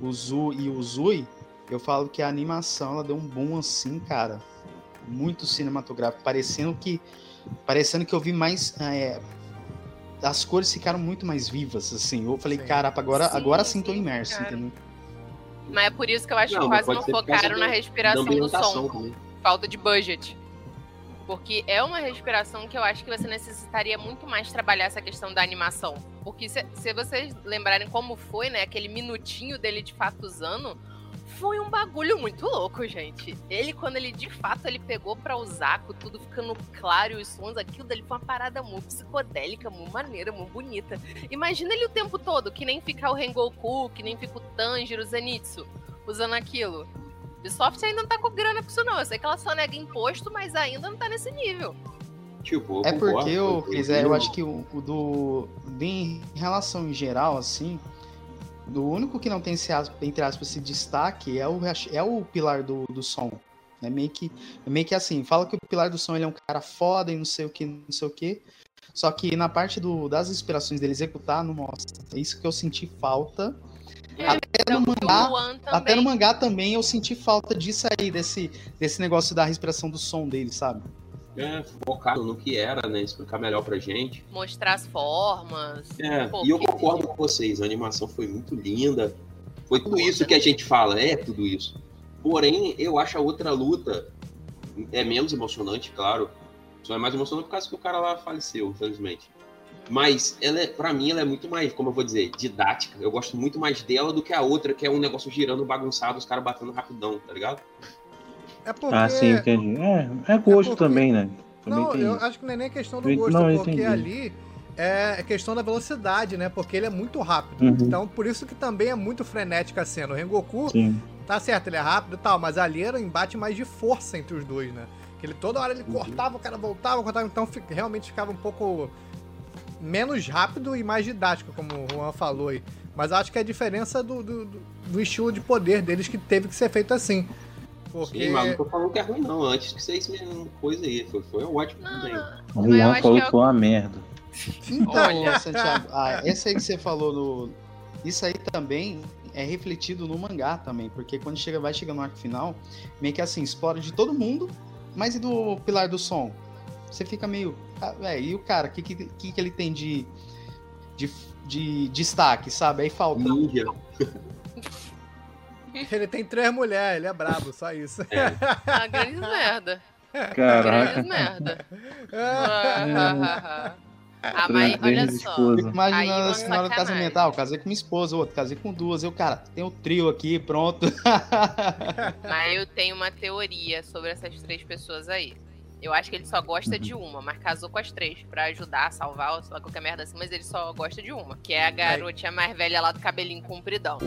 o Zu e o Zui, eu falo que a animação ela deu um boom assim, cara. Muito cinematográfico. Parecendo que. Parecendo que eu vi mais. é, as cores ficaram muito mais vivas, assim. Eu falei, Sim. caraca, agora, Sim, agora sim tô imerso, cara. entendeu? Mas é por isso que eu acho Não, que quase não focaram na respiração do som. também. Falta de budget. Porque é uma respiração que eu acho que você necessitaria muito mais trabalhar essa questão da animação. Porque se, se vocês lembrarem como foi, né, aquele minutinho dele de fato usando, Foi um bagulho muito louco, gente. Ele, quando ele de fato ele pegou pra usar, com tudo ficando claro e os sons, aquilo dali foi uma parada muito psicodélica, muito maneira, muito bonita. Imagina ele o tempo todo, que nem fica o Rengoku, que nem fica o Tanjiro, o Zenitsu, usando aquilo. Ubisoft ainda não tá com grana pra isso, não. Eu sei que ela só nega imposto, mas ainda não tá nesse nível. Tipo, eu É porque, eu- Cris, é, eu acho que o, o do. Em relação em geral, assim. O único que não tem entre aspas, esse destaque é o, é o pilar do, do som. É meio, que, é meio que assim, fala que o pilar do som ele é um cara foda e não sei o que, não sei o que. Só que na parte do, das inspirações dele executar, não mostra. É isso que eu senti falta. Até no Então, mangá, até no também. mangá também eu senti falta disso aí, desse, desse negócio da respiração do som dele, sabe? É, focado no que era, né? Explicar melhor pra gente. Mostrar as formas. É, Pô, e eu concordo com vocês, a animação foi muito linda. Foi tudo isso que a gente fala, é tudo isso. Porém, eu acho a outra luta é menos emocionante, claro. Só é mais emocionante por causa que o cara lá faleceu, infelizmente. Mas ela é, para mim, ela é muito mais, como eu vou dizer, didática. Eu gosto muito mais dela do que a outra, que é um negócio girando bagunçado, os caras batendo rapidão, tá ligado? É porque. Ah, sim, entendi. É, é gosto porque- também, né? Também Não, eu isso. acho que não é nem questão do gosto, não, eu porque entendi. ali é questão da velocidade, né? Porque ele é muito rápido. Uhum. Então, por isso que também é muito frenética a cena. O Rengoku, Sim. tá certo, ele é rápido e tal, mas ali era um embate mais de força entre os dois, né? Que ele toda hora ele cortava, o cara voltava, cortava, então realmente ficava um pouco menos rápido e mais didático, como o Juan falou aí. Mas acho que é a diferença do, do- do estilo de poder deles que teve que ser feito assim. Porque. Sim, mas não tô falando que é ruim, não. Antes que vocês me coisa aí. Foi, foi ótimo Não, também. O acho falou que é foi uma merda. Olha, Santiago, ah, esse aí que você falou no. Isso aí também é refletido no mangá também, porque quando chega, vai chegando no arco final, meio que assim, explora de todo mundo, mas e do pilar do som? Você fica meio. Ah, véi, e o cara, o que, que, que que ele tem de, de, de destaque, sabe? Aí falta. Ninja. Ele tem três mulheres, ele é brabo, só isso. Ah, grandes merda. Caraca. Grandes merda. Ah, ah, mas olha só. esposas. Imaginando Aí, assim, na hora do sacanagem. casamento, ah, eu casei com minha esposa, outro, casei com duas, eu, cara, tem o trio aqui, pronto. Mas eu tenho uma teoria sobre essas três pessoas aí. Eu acho que ele só gosta de uma, mas casou com as três pra ajudar, salvar, sei lá, qualquer merda assim, mas ele só gosta de uma, que é a garotinha mais velha lá do cabelinho compridão.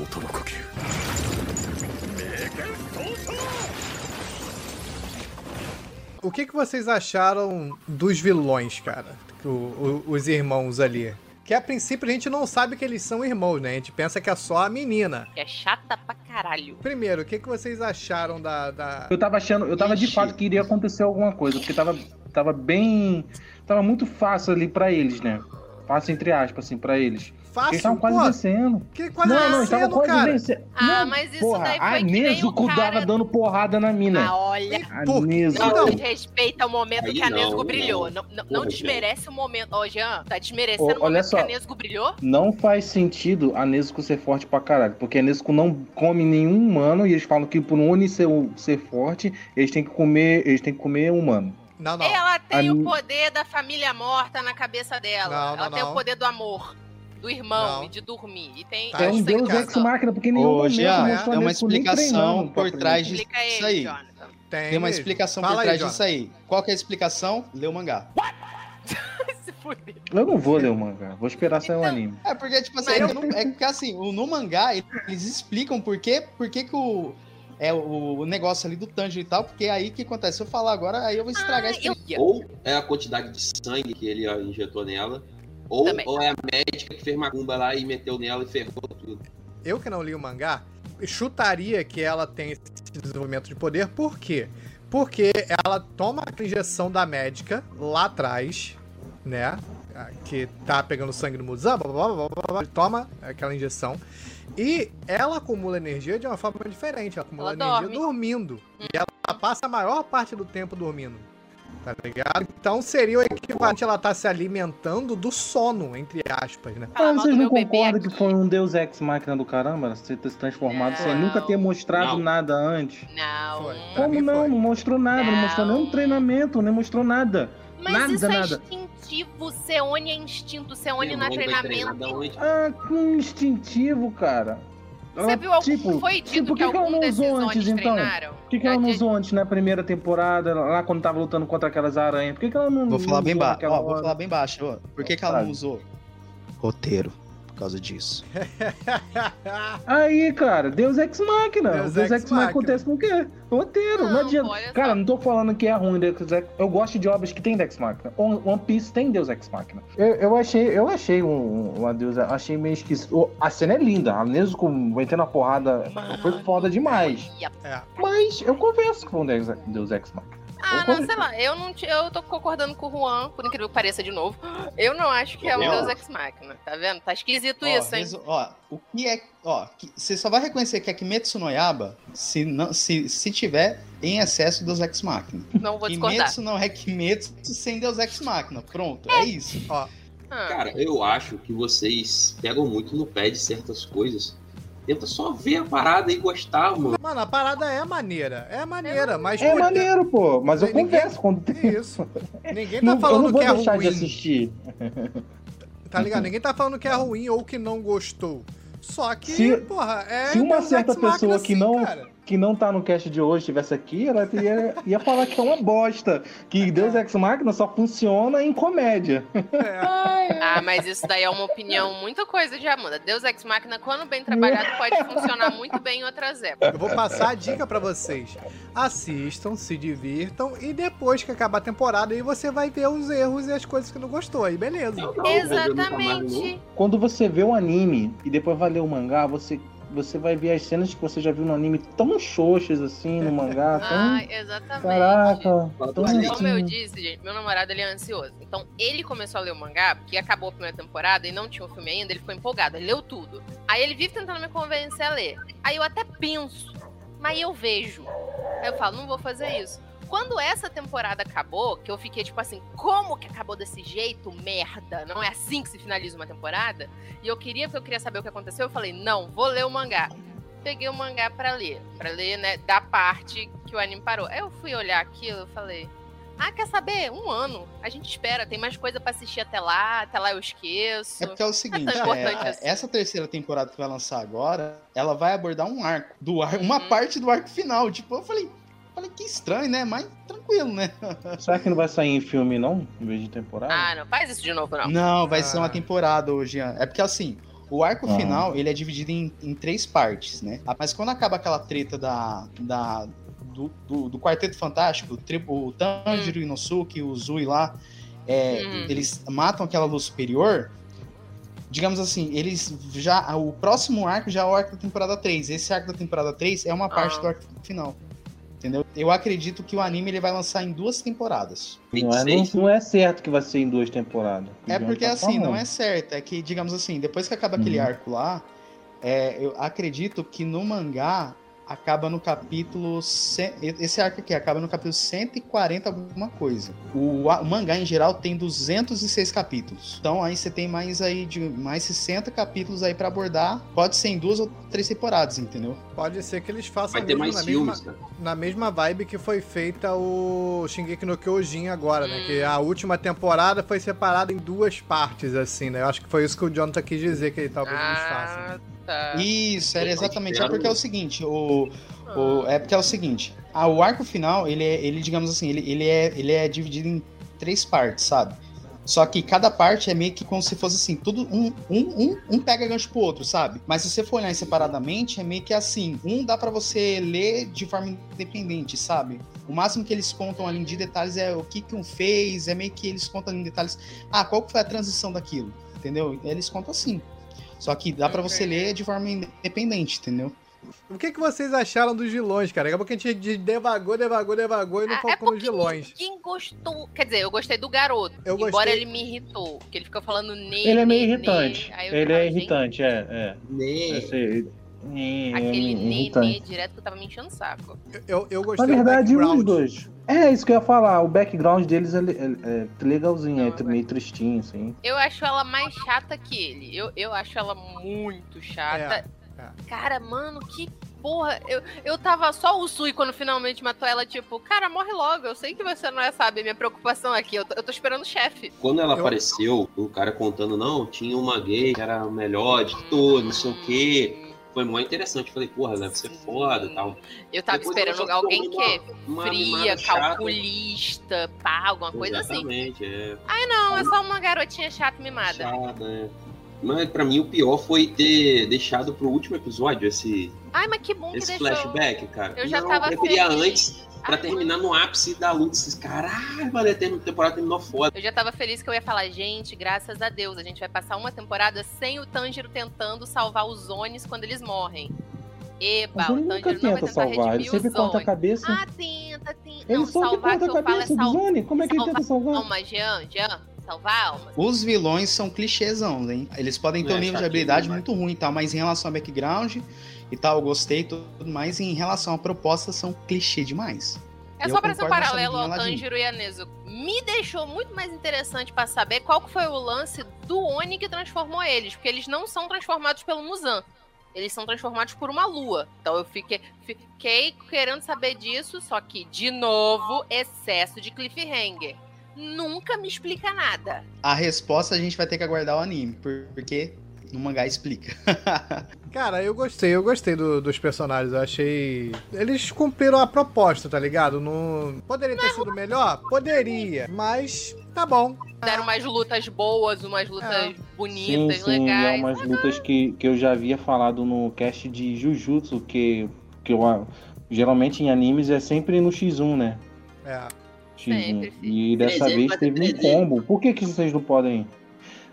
O que, que vocês acharam dos vilões, cara? O- o- os irmãos ali. Que a princípio a gente não sabe que eles são irmãos, né? A gente pensa que é só a menina. Que é chata pra caralho. Primeiro, o que, que vocês acharam da. da... Eu tava achando, eu tava de Ixi. fato que iria acontecer alguma coisa, porque tava, tava bem. Tava muito fácil ali pra eles, né? Fácil entre aspas, assim, pra eles. Porque eles Fácil? estavam quase vencendo. que quase não, não, vencendo, quase cara. vencendo. Ah, Não, mas isso porra, daí foi a Nezuko o cara- dava dando porrada na mina. Ah, olha. Por- a Nezuko. Não. Não desrespeita o momento Aí que a não. brilhou. Não, não, não Porra, desmerece o momento. Ó, Jean, tá desmerecendo Ô, o olha momento só. que a Nesgo brilhou? Não faz sentido a Nezuko ser forte pra caralho, porque a Nezuko não come nenhum humano e eles falam que por um Oni ser, ser forte, eles têm que comer, eles têm que comer humano. Não, não. Ela tem A o poder da família morta na cabeça dela. Não, ela não, tem o poder do amor, do irmão Não. e de dormir. E tem Tá é um deus ex máquina, porque nenhum Ô, momento mostrou é uma explicação por trás de- Explica Isso ele, aí. Jonathan. Tem, Tem uma explicação Fala por aí, trás Jonathan. disso aí. Qual que é a explicação? Lê o mangá. Eu não vou ler o mangá, vou esperar sair o Então, anime. É porque, tipo assim, Mas é, que é porque assim, o- no mangá eles explicam por quê, por que que o. É o, negócio ali do Tanjiro e tal, porque aí que acontece. Se eu falar agora, aí eu vou estragar Ah, esse eu- Ou é a quantidade de sangue que ele injetou nela, ou, Também. ou é a médica que fez macumba lá e meteu nela e ferrou tudo. Eu que não li o mangá, chutaria que ela tem esse desenvolvimento de poder, por quê? Porque ela toma a injeção da médica lá atrás, né? Que tá pegando sangue no Muzan, blá, blá, blá, blá, blá, toma aquela injeção. E ela acumula energia de uma forma diferente. Ela acumula Ela energia dorme. dormindo. E ela passa a maior parte do tempo dormindo. Tá ligado? Então seria o equivalente a ela estar se alimentando do sono, entre aspas, né? Mal vocês não concordam que foi um deus ex máquina do caramba? Você ter se transformado sem Não. nunca ter mostrado Não. nada antes? Não. Foi. Como não? foi. Não mostrou nada, não, Não. mostrou nenhum treinamento, nem mostrou nada. Mas Nada, isso é nada. instintivo. Seone é instinto. Seone não é treinamento. Ah, com instintivo, cara. Você Ela, viu algum. tipo, foi dito tipo, por que, que algum não desses antes, então? treinaram? Por que, que ela não usou antes na primeira temporada, lá quando tava lutando contra aquelas aranhas? Por que, que ela não Vou falar não bem usou baixo. Ó, vou falar bem baixo. ó. Por que, que ela não usou? Roteiro. Por causa disso. Aí, cara, Deus Ex Machina. Deus Deus, Ex Ex Machina Machina. acontece por quê? Roteiro, não, Não, adianta. Cara, não tô falando que é ruim Deus Ex Eu gosto de obras que tem Deus Ex Machina. One Piece tem Deus Ex Machina. Eu, eu achei, eu achei um, uma Deus achei meio esquisito. O- A cena é linda, a Nezuko metendo a porrada foi foda demais. É. Mas eu converso com o Deus, Deus Ex Machina. Ah, não, sei lá, eu não eu tô concordando com o Juan, por incrível que pareça de novo. Eu não acho que é um Não. Deus Ex Machina, tá vendo? Tá esquisito Ó, isso, hein? resu- ó, o que é. Ó, que- você só vai reconhecer que é Kimetsu no Yaba se, não, se, se tiver em excesso Deus Ex Machina. Não vou discordar. Kimetsu não é Kimetsu sem Deus Ex Machina. Pronto, é isso. Ah, Cara, eu acho que vocês pegam muito no pé de certas coisas. Tenta só ver a parada e gostar, mano. Mano, a parada é maneira. É maneira, mas. É maneiro, pô, mas eu Ninguém- converso quando que tem isso. Ninguém tá Não, eu falando não vou que é deixar de ruim. assistir. Tá ligado? Ninguém tá falando que é ruim ou que não gostou. Só que, Se- porra, é. se uma certa pessoa que sim, não- cara. Que não tá no cast de hoje estivesse aqui, ela ia, ia falar que é uma bosta. Que Deus Ex Machina só funciona em comédia. É. Ah, mas isso daí é uma opinião, muita coisa de Amanda. Deus Ex Machina, quando bem trabalhado, pode funcionar muito bem em outras épocas. Eu vou passar a dica pra vocês. Assistam, se divirtam e depois que acabar a temporada aí você vai ver os erros e as coisas que não gostou. Aí beleza. Exatamente. Quando você vê o anime e depois vai ler o mangá, você, você vai ver as cenas que você já viu no anime tão xoxas assim no mangá. Tão... Ah, exatamente. Caraca. Tão vocês. como eu assim. disse, gente, meu namorado ele é ansioso. Então ele começou a ler o mangá, porque acabou a primeira temporada e não tinha o filme ainda, ele ficou empolgado, ele leu tudo. Aí ele vive tentando me convencer a ler. Aí eu até penso, mas eu vejo. Aí eu falo, não vou fazer isso. Quando essa temporada acabou, que eu fiquei tipo assim, como que acabou desse jeito? Merda, não é assim que se finaliza uma temporada? E eu queria, porque eu queria saber o que aconteceu, eu falei, não, vou ler o mangá. Peguei o mangá pra ler, pra ler, né, da parte que o anime parou. Aí eu fui olhar aquilo, eu falei, ah, quer saber? Um ano. A gente espera, tem mais coisa pra assistir até lá, até lá eu esqueço. É porque é o seguinte, importante é, assim. essa terceira temporada que vai lançar agora, ela vai abordar um arco, do ar, uma Uhum. parte do arco final. Tipo, eu falei, falei que estranho, né? Mas tranquilo, né? Será que não vai sair em filme, não? Em vez de temporada? Ah, não, faz isso de novo, não. Não, vai Ah. ser uma temporada hoje. É porque assim, o arco Ah. final ele é dividido em, em três partes, né? Mas quando acaba aquela treta da, da do, do, do Quarteto Fantástico, o, tri- o Tanjiro Inosuke, o Zui lá, é, Hum. eles matam aquela luz superior. Digamos assim, eles já. O próximo arco já é o arco da temporada 3. Esse arco da temporada 3 é uma parte Ah. do arco final. Entendeu? Eu acredito que o anime ele vai lançar em duas temporadas. Não é, 26? não, não é certo que vai ser em duas temporadas. É porque tá assim, não falando. é certo. É que, digamos assim, depois que acaba aquele Uhum. arco lá, é, eu acredito que no mangá acaba no capítulo. Esse arco aqui acaba no capítulo 140, alguma coisa. O, o mangá em geral tem 206 capítulos. Então aí você tem mais aí de mais 60 capítulos aí pra abordar. Pode ser em duas ou três temporadas, entendeu? Pode ser que eles façam Vai ter mais na, filmes, mesma, cara. na mesma vibe que foi feita o Shingeki no Kyojin agora, né? Que a última temporada foi separada em duas partes, assim, né? Eu acho que foi isso que o Jonathan quis dizer que talvez eles façam. Ah, tá. Isso, era exatamente. É porque é o seguinte, o, O- é porque é o seguinte, ah, o arco final, ele, é, ele digamos assim, ele, ele, é, ele é dividido em três partes, sabe? Só que cada parte é meio que como se fosse assim, tudo um, um, um, um pega gancho pro outro, sabe? Mas se você for olhar separadamente, é meio que assim, um dá pra você ler de forma independente, sabe? O máximo que eles contam ali de detalhes é o que que um fez, é meio que eles contam ali em detalhes, ah, qual que foi a transição daquilo, entendeu? Eles contam assim. Só que dá pra você Entendi. ler de forma independente, entendeu? O que, que vocês acharam dos vilões, cara? Acabou que a gente devagou, devagou, devagou e não Ah, focou nos porque vilões. Ninguém gostou. Quer dizer, eu gostei do garoto. Eu embora gostei- ele me irritou. Porque ele fica falando nele. Ele é meio irritante. Ele é gente, irritante, é. é. Né? É, é Aquele nenê irritante. direto que eu tava me enchendo o saco. Eu, eu Na gostei do verdade, os dois. É, isso que eu ia falar. O background deles é, é- é legalzinho, Não, é é meio tristinho, assim. Eu acho ela mais chata que ele. Eu, eu acho ela muito chata. É, Cara, mano, que porra. Eu, eu tava só o Sui quando finalmente matou ela, tipo, cara, morre logo. Eu sei que você não é, sabe, minha preocupação aqui. Eu tô, eu tô esperando o chefe. Quando ela Eu- apareceu, um cara contando, não, tinha uma gay que era a melhor de todos, não sei o quê. Foi muito interessante. Falei, porra, deve ser foda e tal. Eu tava Depois esperando já alguém que uma fria, chata. calculista, pá, alguma coisa assim. Exatamente, é. Ai não, é só uma garotinha chata mimada. Chata, é. Mas pra mim o pior foi ter deixado pro último episódio esse, Ai, mas que bom que esse deixou. flashback, cara. Eu já Não, tava Eu queria feliz. antes pra terminar no ápice da luta. Esses caralho, mano, a temporada terminou foda. Eu já tava feliz que eu ia falar, gente, graças a Deus, a gente vai passar uma temporada sem o Tanjiro tentando salvar os Zones quando eles morrem. Eba, Mas o Tanjiro nunca não vai tenta tentar salvar, ele redimir sempre os corta a Zones. cabeça. Ah, tenta, tenta. ele Não, salvar corta que a eu falo é cabeça do salvar Zone. Como é que ele salvar tenta salvar? alma, Jean, Jean, salvar alma. Os vilões são clichêzão, hein? Eles podem ter É, um nível de habilidade muito ruim e tal, mas em relação ao background e tal, eu gostei e tudo mais. Em relação à proposta, são clichê demais. É Eu só pra ser um paralelo essa ao Tanjiro e a Nezuko. Me deixou muito mais interessante pra saber qual que foi o lance do Oni que transformou eles. Porque eles não são transformados pelo Muzan. Eles são transformados por uma lua. Então eu fiquei, fiquei querendo saber disso, só que, de novo, excesso de cliffhanger. Nunca me explica nada. A resposta a gente vai ter que aguardar o anime, por- porque no mangá explica. Cara, eu gostei, eu gostei do- dos personagens. Eu achei. Eles cumpriram a proposta, tá ligado? Não... Poderia ter sido melhor? Poderia. Mas tá bom. Deram umas lutas boas, umas lutas É. Sim, bonitas, sim, e é legais. umas lutas que, que eu já havia falado no cast de Jujutsu, que, que eu, geralmente em animes é sempre no X1, né? É. X1. Sempre, sim. E dessa 3D, vez teve um 3D. combo. Por que, que vocês não podem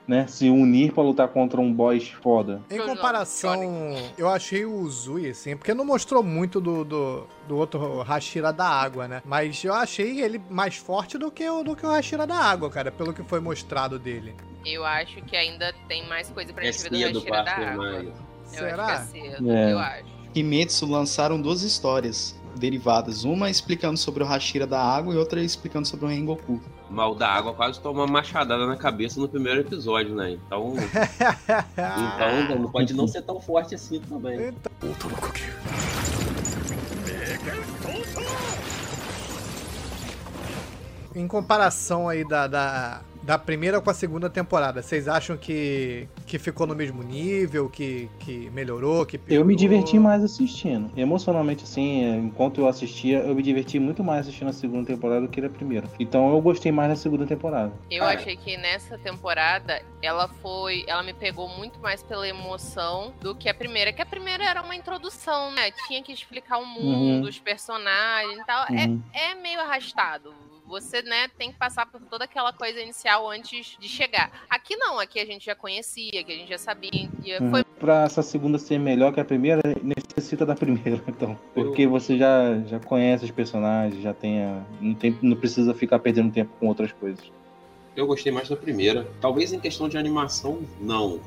né, se unir pra lutar contra um boss foda? Em comparação, eu achei o Uzui, assim, porque não mostrou muito do, do, do outro Hashira da água, né? Mas eu achei ele mais forte do que, o, do que o Hashira da água, cara, pelo que foi mostrado dele. Eu acho que ainda tem mais coisa pra É gente ver do Hashira da para água. Eu Será? acho que é cedo, É. eu acho. Kimetsu lançaram duas histórias derivadas, uma explicando sobre o Hashira da água e outra explicando sobre o Rengoku. Mal da água quase tomou uma machadada na cabeça no primeiro episódio, né? Então, então não pode não ser tão forte assim também. Em comparação aí da, da, da primeira com a segunda temporada, vocês acham que, que ficou no mesmo nível, que, que melhorou, que Eu me piorou? diverti mais assistindo. Emocionalmente, assim, enquanto eu assistia, eu me diverti muito mais assistindo a segunda temporada do que a primeira. Então eu gostei mais da segunda temporada. Eu achei que nessa temporada ela foi. Ela me pegou muito mais pela emoção do que a primeira. Que a primeira era uma introdução, né? Tinha que explicar o mundo, Uhum. os personagens e tal. Uhum. É, é meio arrastado. Você, né, tem que passar por toda aquela coisa inicial antes de chegar. Aqui não, aqui a gente já conhecia, que a gente já sabia. e Uhum. Foi Pra essa segunda ser melhor que a primeira, necessita da primeira, então. Porque você já, já conhece os personagens, já tem, a, não tem. Não precisa ficar perdendo tempo com outras coisas. Eu gostei mais da primeira. Talvez em questão de animação, não.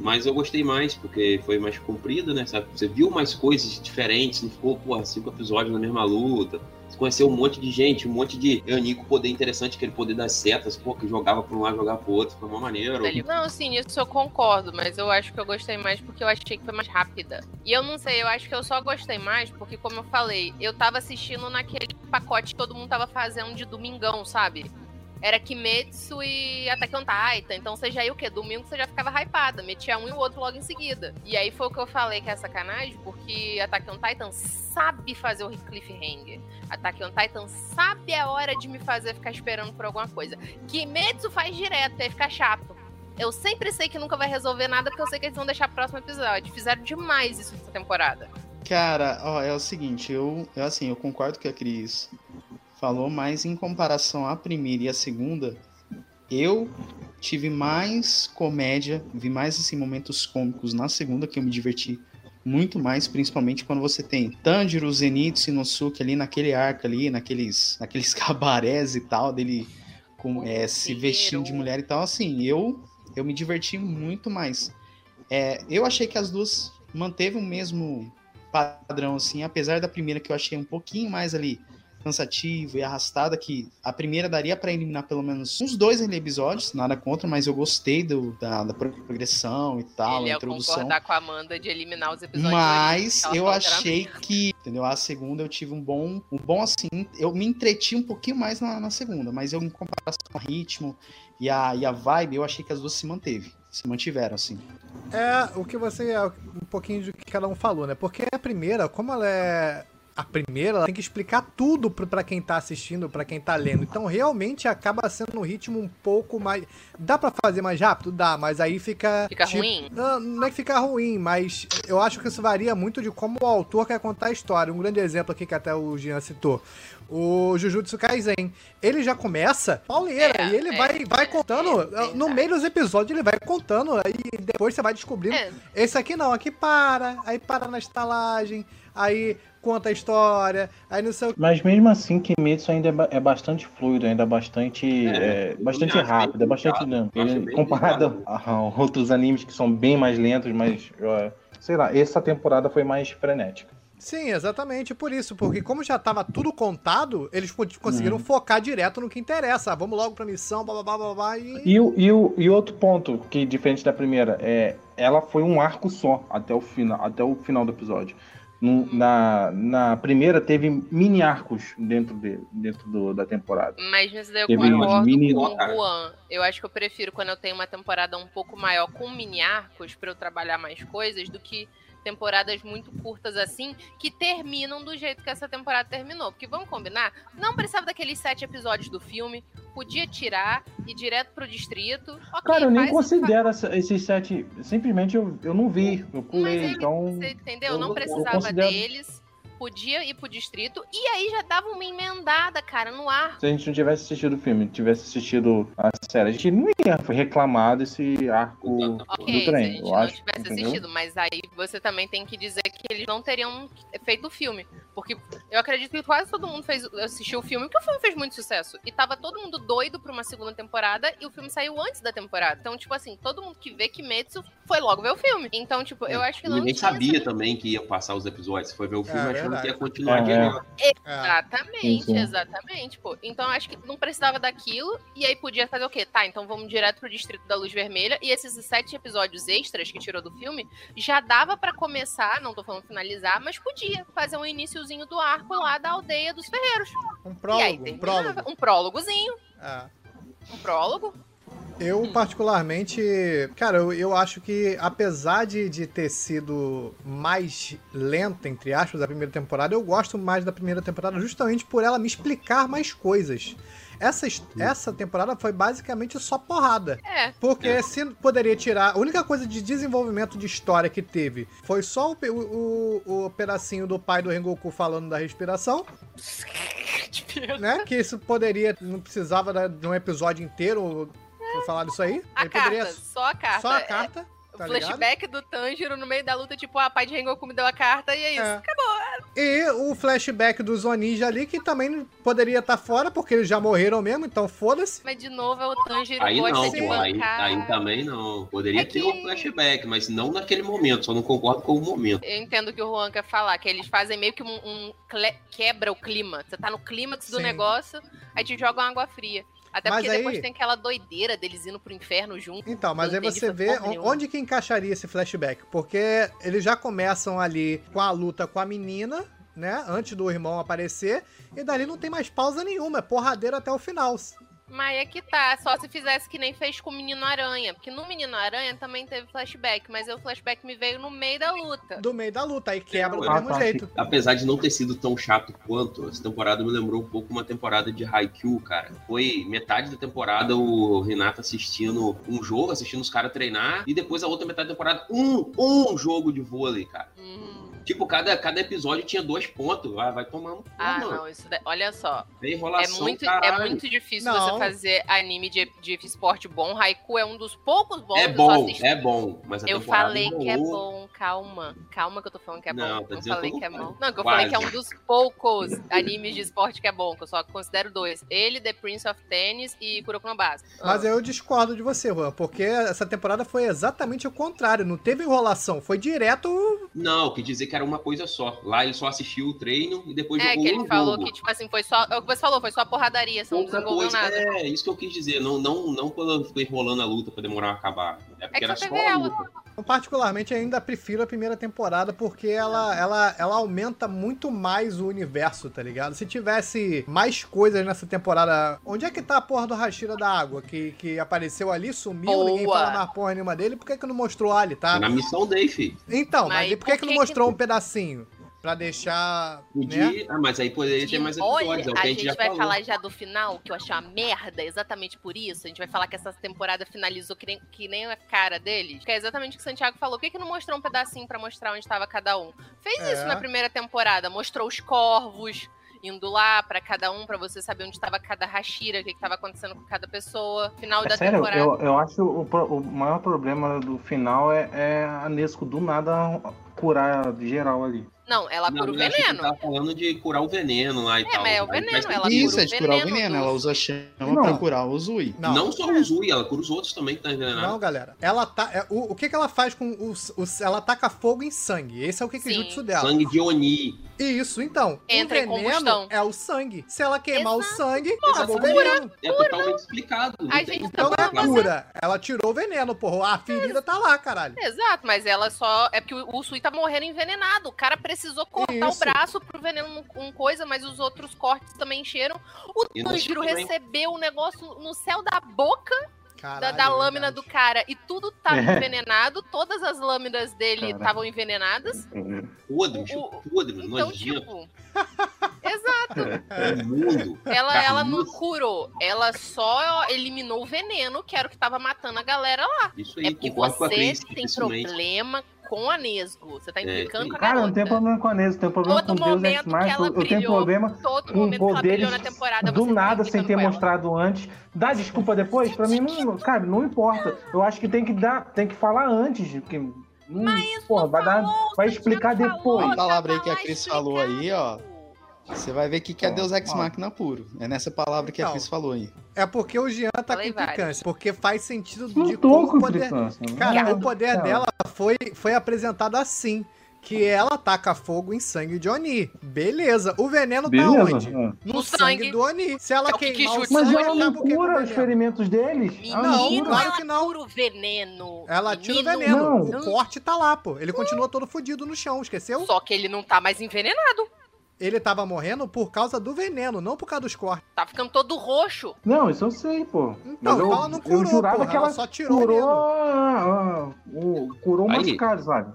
Mas eu gostei mais, porque foi mais comprida, né? Sabe? Você viu mais coisas diferentes, não ficou, porra, cinco episódios na mesma luta. Você conheceu um monte de gente, um monte de Eunico poder interessante, aquele poder das setas, pô, que jogava pra um lado, jogava pro outro, foi uma maneira. Não, sim, isso eu concordo, mas eu acho que eu gostei mais porque eu achei que foi mais rápida. E eu não sei, eu acho que eu só gostei mais porque, como eu falei, eu tava assistindo naquele pacote que todo mundo tava fazendo de domingão, sabe? Era Kimetsu e Attack on Titan. Então você já ia o quê? Domingo você já ficava hypada. Metia um e o outro logo em seguida. E aí foi o que eu falei que é sacanagem, porque Attack on Titan sabe fazer o cliffhanger. Attack on Titan sabe a hora de me fazer ficar esperando por alguma coisa. Kimetsu faz direto, aí fica chato. Eu sempre sei que nunca vai resolver nada, porque eu sei que eles vão deixar pro próximo episódio. Fizeram demais isso nessa temporada. Cara, ó, é o seguinte, eu, eu assim, eu concordo com a Cris falou, mas em comparação à primeira e à segunda, eu tive mais comédia, vi mais assim momentos cômicos na segunda que eu me diverti muito mais, principalmente quando você tem Tanjiro, Zenitsu e Inosuke ali naquele arco ali, naqueles, naqueles cabarés e tal, dele com, é, se vestindo de mulher e tal, assim, eu eu me diverti muito mais. É, eu achei que as duas manteve o mesmo padrão, assim, apesar da primeira que eu achei um pouquinho mais ali cansativa e arrastada, que a primeira daria pra eliminar pelo menos uns dois episódios, nada contra, mas eu gostei do, da, da progressão e tal, Ele a ia introdução. concordar com a Amanda de eliminar os episódios. Mas eu era achei que Entendeu? A segunda eu tive um bom, um bom assim, eu me entreti um pouquinho mais na, na segunda, mas eu em comparação ao ritmo e a, e a vibe, eu achei que as duas se manteve, se mantiveram assim. É o que você. é Um pouquinho do que cada um falou, né? Porque a primeira, como ela é. A primeira, ela tem que explicar tudo pra quem tá assistindo, pra quem tá lendo. Então, realmente, acaba sendo um ritmo um pouco mais. Dá pra fazer mais rápido? Dá, mas aí fica. Fica tipo- ruim? Não, não é que fica ruim, mas eu acho que isso varia muito de como o autor quer contar a história. Um grande exemplo aqui que até o Jean citou. O Jujutsu Kaisen. Ele já começa pauleira É, e ele é, vai, vai é, contando. é no meio dos episódios ele vai contando. Aí depois você vai descobrindo. É, Esse aqui não, aqui para, aí para na estalagem, aí conta a história, aí não sei o Mas mesmo assim, Kimetsu ainda é, é bastante fluido, ainda é bastante, É, é, bastante eu acho rápido, é bastante dinâmico. Comparado a a outros animes que são bem mais lentos, mas sei lá, essa temporada foi mais frenética. Sim, exatamente por isso, porque como já tava tudo contado, eles conseguiram Uhum. focar direto no que interessa. Ah, vamos logo pra missão, blá blá blá blá, blá e... E, o- e, o- e outro ponto que diferente da primeira é, ela foi um arco só até o final, até o final do episódio. Na, na primeira teve mini arcos dentro dele, dentro do- da temporada. Mas nisso daí eu Teve concordo mini- com o Juan. Eu acho que eu prefiro quando eu tenho uma temporada um pouco maior com mini arcos pra eu trabalhar mais coisas do que temporadas muito curtas assim que terminam do jeito que essa temporada terminou. Porque vamos combinar, não precisava daqueles sete episódios do filme, podia tirar e ir direto pro distrito. Ok, Cara, eu nem considero essa- esses sete. Simplesmente eu, eu não vi, eu Mas pulei, ele- então. Você entendeu? eu Não não- eu precisava considero- deles. Podia ir pro distrito e aí já dava uma emendada, cara, no arco. Se a gente não tivesse assistido o filme, tivesse assistido a série, a gente não ia reclamar desse arco Ok, do se a trem, gente eu não acho. tivesse entendeu? assistido, mas aí você também tem que dizer que eles não teriam feito o filme. Porque eu acredito que quase todo mundo fez, assistiu o filme, porque o filme fez muito sucesso. E tava todo mundo doido pra uma segunda temporada e o filme saiu antes da temporada. Então, tipo assim, todo mundo que vê Kimetsu foi logo ver o filme. Então, tipo, eu acho que não Ninguém tinha sabia essa- também que ia passar os episódios. Foi ver o filme É, achando verdade. que ia continuar É. direto. É. Exatamente, exatamente, pô. Então eu acho que não precisava daquilo, e aí podia fazer o quê? Tá, então vamos direto pro Distrito da Luz Vermelha, e esses sete episódios extras que tirou do filme, já dava pra começar, não tô falando finalizar, mas podia fazer um iniciozinho do arco lá da aldeia dos ferreiros. Um e aí prólogo, um prólogo. Um prólogozinho, É. um prólogo. Eu, particularmente, cara, eu, eu acho que, apesar de, de ter sido mais lenta, entre aspas, a primeira temporada, eu gosto mais da primeira temporada justamente por ela me explicar mais coisas. Essa, essa temporada foi basicamente só porrada. É, Porque É. se poderia tirar. A única coisa de desenvolvimento de história que teve foi só o, o, o- pedacinho do pai do Rengoku falando da respiração, né? Que isso poderia. Não precisava de um episódio inteiro pra falar disso aí. a Ele carta, poderia. só a carta. Só a É, carta. o tá ligado? flashback do Tanjiro no meio da luta, tipo, ah, pai de Rengoku me deu a carta e é isso. É. Acabou. E o flashback dos Onija ali, que também poderia estar fora, porque eles já morreram mesmo, então foda-se. Mas de novo é o Tanjiro Aí gosta não, de pô, aí, aí também não. Poderia É ter que- um flashback, mas não naquele momento, só não concordo com o momento. Eu entendo o que o Juan quer falar, que eles fazem meio que um, um cle- quebra o clima. Você tá no clímax do Sim. negócio, aí te jogam água fria. Até Mas porque aí- depois tem aquela doideira deles indo pro inferno junto. Então, mas aí você vê onde que encaixaria esse flashback. Porque eles já começam ali com a luta com a menina, né? Antes do irmão aparecer. E dali não tem mais pausa nenhuma. É porradeira até o final. Mas é que tá, só se fizesse que nem fez com o Menino Aranha. Porque no Menino Aranha também teve flashback, mas aí o flashback me veio no meio da luta. Do meio da luta. Aí quebra do mesmo jeito. Apesar de não ter sido tão chato quanto, essa temporada me lembrou um pouco uma temporada de Haikyuu, cara. Foi metade da temporada o Renato assistindo um jogo, assistindo os caras treinar, e depois a outra metade da temporada, um, um jogo de vôlei, cara. Hum. Tipo, cada, cada episódio tinha dois pontos. Vai, vai tomar no cu, Ah, mano. não, isso daí- olha só. Tem É enrolação, muito, é muito difícil Não. você fazer anime de, de esporte bom. Haiku é um dos poucos bons É que bom, é bom, mas a Eu falei que é bom, calma. Calma que eu tô falando que é Não, bom. tá Eu dizendo falei que que é não bom. Não, que eu falei que é Quase. um dos poucos animes de esporte que é bom, que eu só considero dois. Ele, The Prince of Tennis e Kuroko no Base. Mas eu discordo de você, Juan. Porque essa temporada foi exatamente o contrário. Não teve enrolação. Foi direto. Não, quer dizer que era uma coisa só. Lá ele só assistiu o treino e depois É, jogou que ele um falou jogo. que, tipo assim, foi só. É o que você falou, foi só porradaria, você não Outra desenvolveu coisa, nada. é, isso que eu quis dizer. Não, não, não quando eu fiquei enrolando a luta pra demorar a acabar. É porque É que era só. Eu, particularmente, ainda prefiro a primeira temporada porque ela, ela, ela aumenta muito mais o universo, tá ligado? Se tivesse mais coisas nessa temporada. Onde é que tá a porra do Hashira da água? Que, que apareceu ali, sumiu, Boa. ninguém fala mais porra nenhuma dele. Por que, que não mostrou ali, tá? Na missão dele, filho. Então, mas, Mas e por que, por que não que mostrou que- um pedacinho? Pra deixar. Né? Podia. Ah, mas aí poderia ter mais episódios. Olha, é o que a a gente, gente já vai falou. falar já do final, que eu achei uma merda, exatamente por isso. A gente vai falar que essa temporada finalizou que nem, que nem a cara deles. Que é exatamente o que o Santiago falou. Por que, que não mostrou um pedacinho pra mostrar onde estava cada um? Fez É. isso na primeira temporada. Mostrou os corvos indo lá pra cada um, pra você saber onde estava cada Hashira, o que, que tava acontecendo com cada pessoa. Final É da sério, temporada. eu, eu acho o, o maior problema do final é, é a Nesco do nada curar geral ali. Não, ela Não, cura o veneno. Tava falando de curar o veneno lá e É, tal. mas é o Aí veneno, ela. Isso, é de curar o veneno Ela usa chama Não. pra curar o Zui. Não, Não só o Zui, ela cura os outros também que tá envenenado. Não, galera. Ela tá. é, o, o que, que ela faz com os, os. Ela taca fogo em sangue. Esse é o que que jutsu dela. Sangue de Oni. Isso, então. Entra o veneno combustão. é o sangue. Se ela queimar o Exato. sangue, Nossa, acabou o cura. veneno. É totalmente explicado. A gente Então tá é explicar. cura. Ela tirou o veneno, porra. A ferida tá lá, caralho. Exato, mas ela só. É porque o o Sui tá morrendo envenenado. O cara precisou cortar Isso. o braço pro veneno um coisa, mas os outros cortes também encheram. O Tanjiro recebeu o negócio no céu da boca da, Caralho, da é lâmina do verdade. cara e tudo tava É. envenenado. Todas as lâminas dele estavam envenenadas. Podre, O- Podre, Então, nojento. tipo. Exato. Imundo. Ela, ela não curou. Ela só eliminou o veneno, que era o que tava matando a galera lá. Isso aí, É porque você tem problema com a Nesgo. Você tá É, implicando sim. com a Cara, garota. não tem problema com a Nesco, tem problema Todo com Deus Ex Machina. Eu tenho problema Todo com momento que ela brilhou poderes na temporada. do tá nada sem ter mostrado antes. Dá desculpa depois? Pra mim, não, cara, não importa. Eu acho que tem que dar, tem que falar antes. Porque, não, porra, vai, dar, vai explicar depois. falou, A palavra aí tava que a Cris falou aí, ó. Você vai ver o que, que é Deus Ex. Machina puro. É nessa palavra que a Não. Cris falou aí. É porque o Jean tá Falei com implicância. Porque faz sentido de Não tô como com o poder. implicância. Cara, Não, o poder não. dela foi, foi apresentado assim. Que ela taca fogo em sangue de Oni. Beleza. O veneno Beleza. tá onde? é. No, sangue. sangue. do Oni. Se ela É o queimar o Kikijutsu. Mas ela não o que o cura os veneno? ferimentos deles? Ela não Menino, cura. claro ela que não. cura o veneno. Ela tira o veneno. Não. O corte tá lá, pô. Ele continua todo fudido no chão, esqueceu? Só que ele não tá mais envenenado. Ele tava morrendo por causa do veneno, não por causa dos cortes. Tá ficando todo roxo. Não, isso eu sei, pô. Então, Mas eu, ela não eu curou, jurava porra, que ela ela só tirou o curou, veneno. o- curou o Aí. machucado, sabe?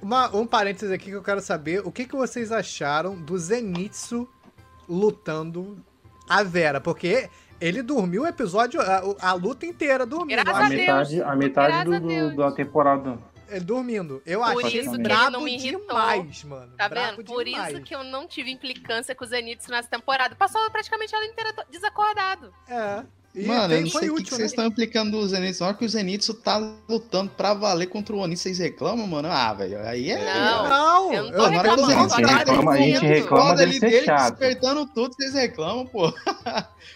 Uma- um parênteses aqui que eu quero saber. O que, que vocês acharam do Zenitsu lutando a Vera? Porque ele dormiu o episódio, a, a luta inteira dormindo. Graças A metade, a metade do, Deus. do- da temporada. ele dormindo. Eu Por achei isso que ele brabo não me irritou. demais, mano. Tá brabo vendo? Por demais. isso que eu não tive implicância com o Zenitsu nessa temporada. Passou praticamente ela inteira desacordado. É. E Mano, eu não foi sei o que, né? vocês estão implicando do Zenitsu. Na hora que o Zenitsu tá lutando pra valer contra o Oni, vocês reclamam, mano? Ah, velho, aí é... Não, Não, eu não tô na hora que o Zenitsu só A gente tá reclama, a gente reclama dele ser dele chato. despertando tudo, vocês reclamam, pô.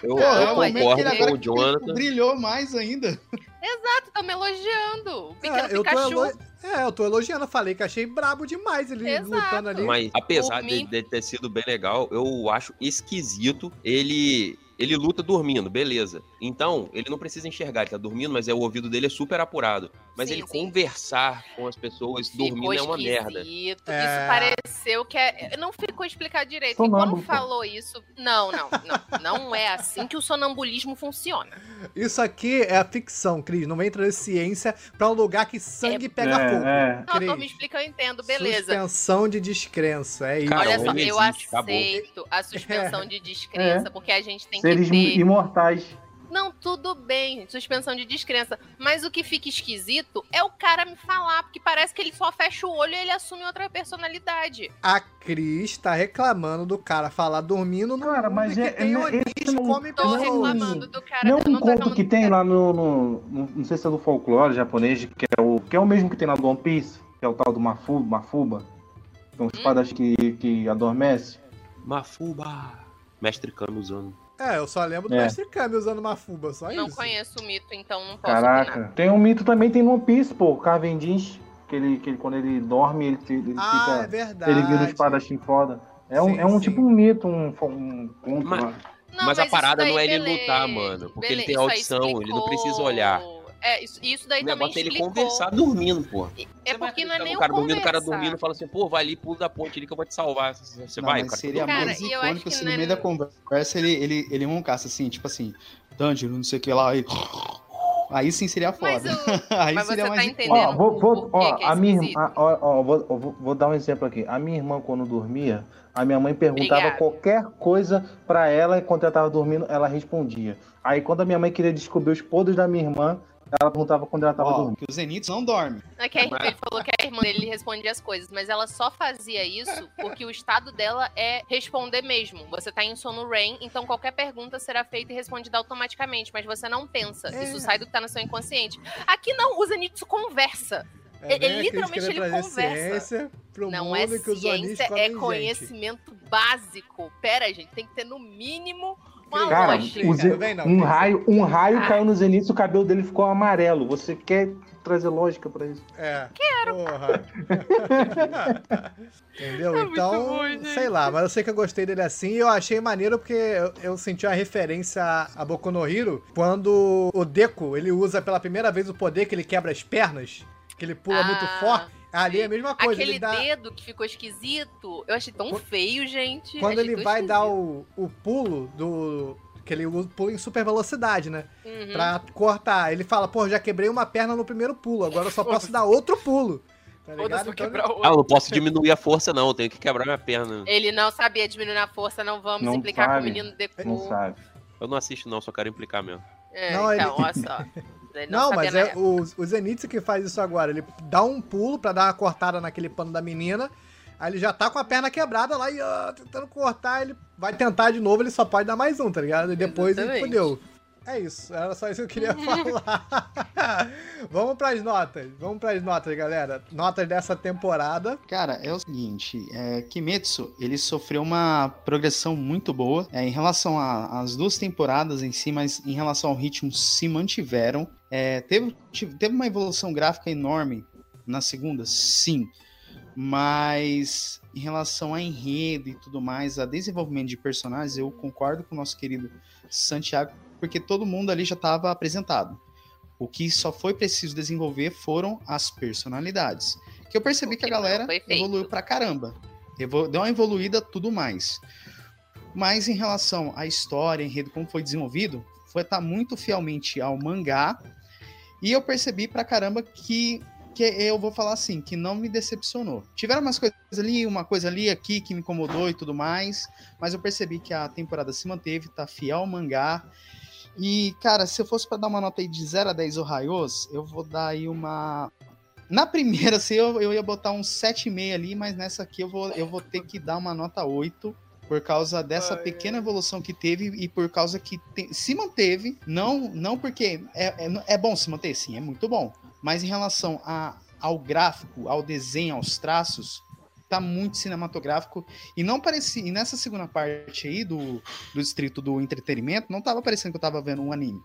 Eu, Pô, eu concordo com o Jonathan. brilhou mais ainda. Exato, tô me elogiando. O pequeno É, eu tô, Pikachu. elo... é, eu tô elogiando. Eu falei que achei brabo demais ele Exato. lutando ali. Mas apesar de, de ter sido bem legal, eu acho esquisito ele. Ele luta dormindo, beleza. Então, ele não precisa enxergar, ele tá dormindo, mas é, o ouvido dele é super apurado. Mas Sim, ele sim. conversar com as pessoas Ficou dormindo é uma merda. Isso É. pareceu que é. Não ficou explicado direito. E quando falou isso. Não, não, não. Não é assim que o sonambulismo funciona. Isso aqui é a ficção, Cris. Não vem trazer ciência pra um lugar que sangue pega fogo. É, Não, Cris. tô me explicando, eu entendo, beleza. Suspensão de descrença, é isso. Cara, Olha só, eu existe, acabou. aceito a suspensão de descrença, porque a gente tem é. Seres que ter. imortais. Não, tudo bem, suspensão de descrença. Mas o que fica esquisito é o cara me falar, porque parece que ele só fecha o olho e ele assume outra personalidade. A Cris tá reclamando do cara falar dormindo no Cara, mas é- tem é- esse não- come Tô Não, reclamando do cara. Não é eu um conto que tem lá no, no- no- Não sei se é do folclore japonês, que é o, que é o mesmo que tem lá do One Piece, que é o tal do Mafu, Mafuba. Que é um espadas que, que adormece. Mafuba. Mestre Kami usando. É, eu só lembro do É. Mestre Kami usando uma fuba, só Não isso. conheço o mito, então não posso Caraca. opinar. Tem um mito também, tem no One Piece, pô, o Cavendish, que ele, que ele, quando ele dorme, ele, ele Ah, é fica. verdade. ele vira um espadachim foda. É um, Sim, é um sim. tipo um mito, um, um conto Mas- lá. Não, mas, a parada não é ele lutar, mano. Porque ele tem Beleza, isso aí audição, ele não precisa olhar. É, isso, isso daí O também negócio é ele explicou. conversar dormindo, pô. É porque não é nem o cara dormindo, o cara dormindo fala assim, pô, vai ali, pula da ponte ali que eu vou te salvar. Você Não, vai, cara. seria Cara, mais icônico que se não no é- meio da conversa ele, ele, ele roncasse assim, tipo assim, Dungeon, não sei o que lá, aí. Aí sim seria foda. Mas, o- aí mas seria você tá mais entendendo? Ó, vou, vou, ó, que é a minha irmã, ó, ó, vou, vou, vou dar um exemplo aqui. A minha irmã, quando dormia, a minha mãe perguntava Obrigada. qualquer coisa pra ela enquanto ela tava dormindo, ela respondia. Aí, quando a minha mãe queria descobrir os podres da minha irmã, ela perguntava quando ela tava Ó, dormindo. que os Zenitos não dormem. É que a ele falou que a irmã dele respondia as coisas, mas ela só fazia isso porque o estado dela é responder mesmo. Você tá em sono REM, então qualquer pergunta será feita e respondida automaticamente, mas você não pensa. É. Isso sai do que tá no seu inconsciente. Aqui não, o Zenitsu conversa. É Ele- aqueles literalmente ele conversa. não mundo é que os Onis ciência, é gente. conhecimento básico. Pera, gente, tem que ter no mínimo uma Cara, lógica. um raio, um raio Ah. caiu no Zenith e o cabelo dele ficou amarelo. Você quer trazer lógica pra isso? É. Quero. Porra. Entendeu? É então, bom, sei lá, mas eu sei que eu gostei dele assim e eu achei maneiro porque eu, eu senti a referência a Boku no Hero quando o Deku, ele usa pela primeira vez o poder que ele quebra as pernas, que ele pula Ah, muito forte. Ali é a mesma coisa, Aquele ele dá dedo que ficou esquisito, eu achei tão feio, gente. quando ele vai dar o, o pulo do que ele pula em super velocidade, né? Uhum. Pra cortar. Ele fala, pô, já quebrei uma perna no primeiro pulo, agora eu só posso dar outro pulo. Tá ligado? Então, o Ah, eu não posso diminuir a força, não. Eu tenho que quebrar minha perna. Ele não sabia diminuir a força, não vamos Não implicar com sabe. o menino Deku. Não sabe. Eu não assisto, não, só quero implicar mesmo. É, Não, então, ele- olha só. Ele Não, sabia mas é o, o Zenitsu que faz isso agora. Ele dá um pulo pra dar uma cortada naquele pano da menina. Aí ele já tá com a perna quebrada lá e ó, tentando cortar. Ele vai tentar de novo, ele só pode dar mais um, tá ligado? E depois ele Exatamente. fudeu. É isso, era só isso que eu queria falar. Vamos pras notas. Vamos pras notas, galera. Notas dessa temporada. Cara, é o seguinte, é, Kimetsu, ele sofreu uma progressão muito boa é, em relação às duas temporadas em si, mas em relação ao ritmo se mantiveram. É, teve, teve uma evolução gráfica enorme na segunda, sim, mas em relação a enredo e tudo mais, a desenvolvimento de personagens, eu concordo com o nosso querido Santiago, porque todo mundo ali já estava apresentado. O que só foi preciso desenvolver foram as personalidades. Que eu percebi que a que não galera evoluiu pra caramba. Deu uma evoluída tudo mais. Mas em relação à história, enredo, como foi desenvolvido, foi estar muito fielmente ao mangá. E eu percebi pra caramba que, que eu vou falar assim, que não me decepcionou. Tiveram umas coisas ali, uma coisa ali, aqui, que me incomodou e tudo mais. Mas eu percebi que a temporada se manteve, tá fiel ao mangá. E, cara, se eu fosse pra dar uma nota aí de 0 a 10 Ohaios, eu vou dar aí uma. Na primeira, assim, eu, eu ia botar um 7,5 ali, mas nessa aqui eu vou, eu vou ter que dar uma nota 8. Por causa dessa Ai, pequena evolução que teve e por causa que te- se manteve. Não, não porque. É, é, é bom se manter, sim, é muito bom. Mas em relação a, ao gráfico, ao desenho, aos traços, tá muito cinematográfico. E não parecia. E nessa segunda parte aí do, do distrito do entretenimento, não tava parecendo que eu tava vendo um anime.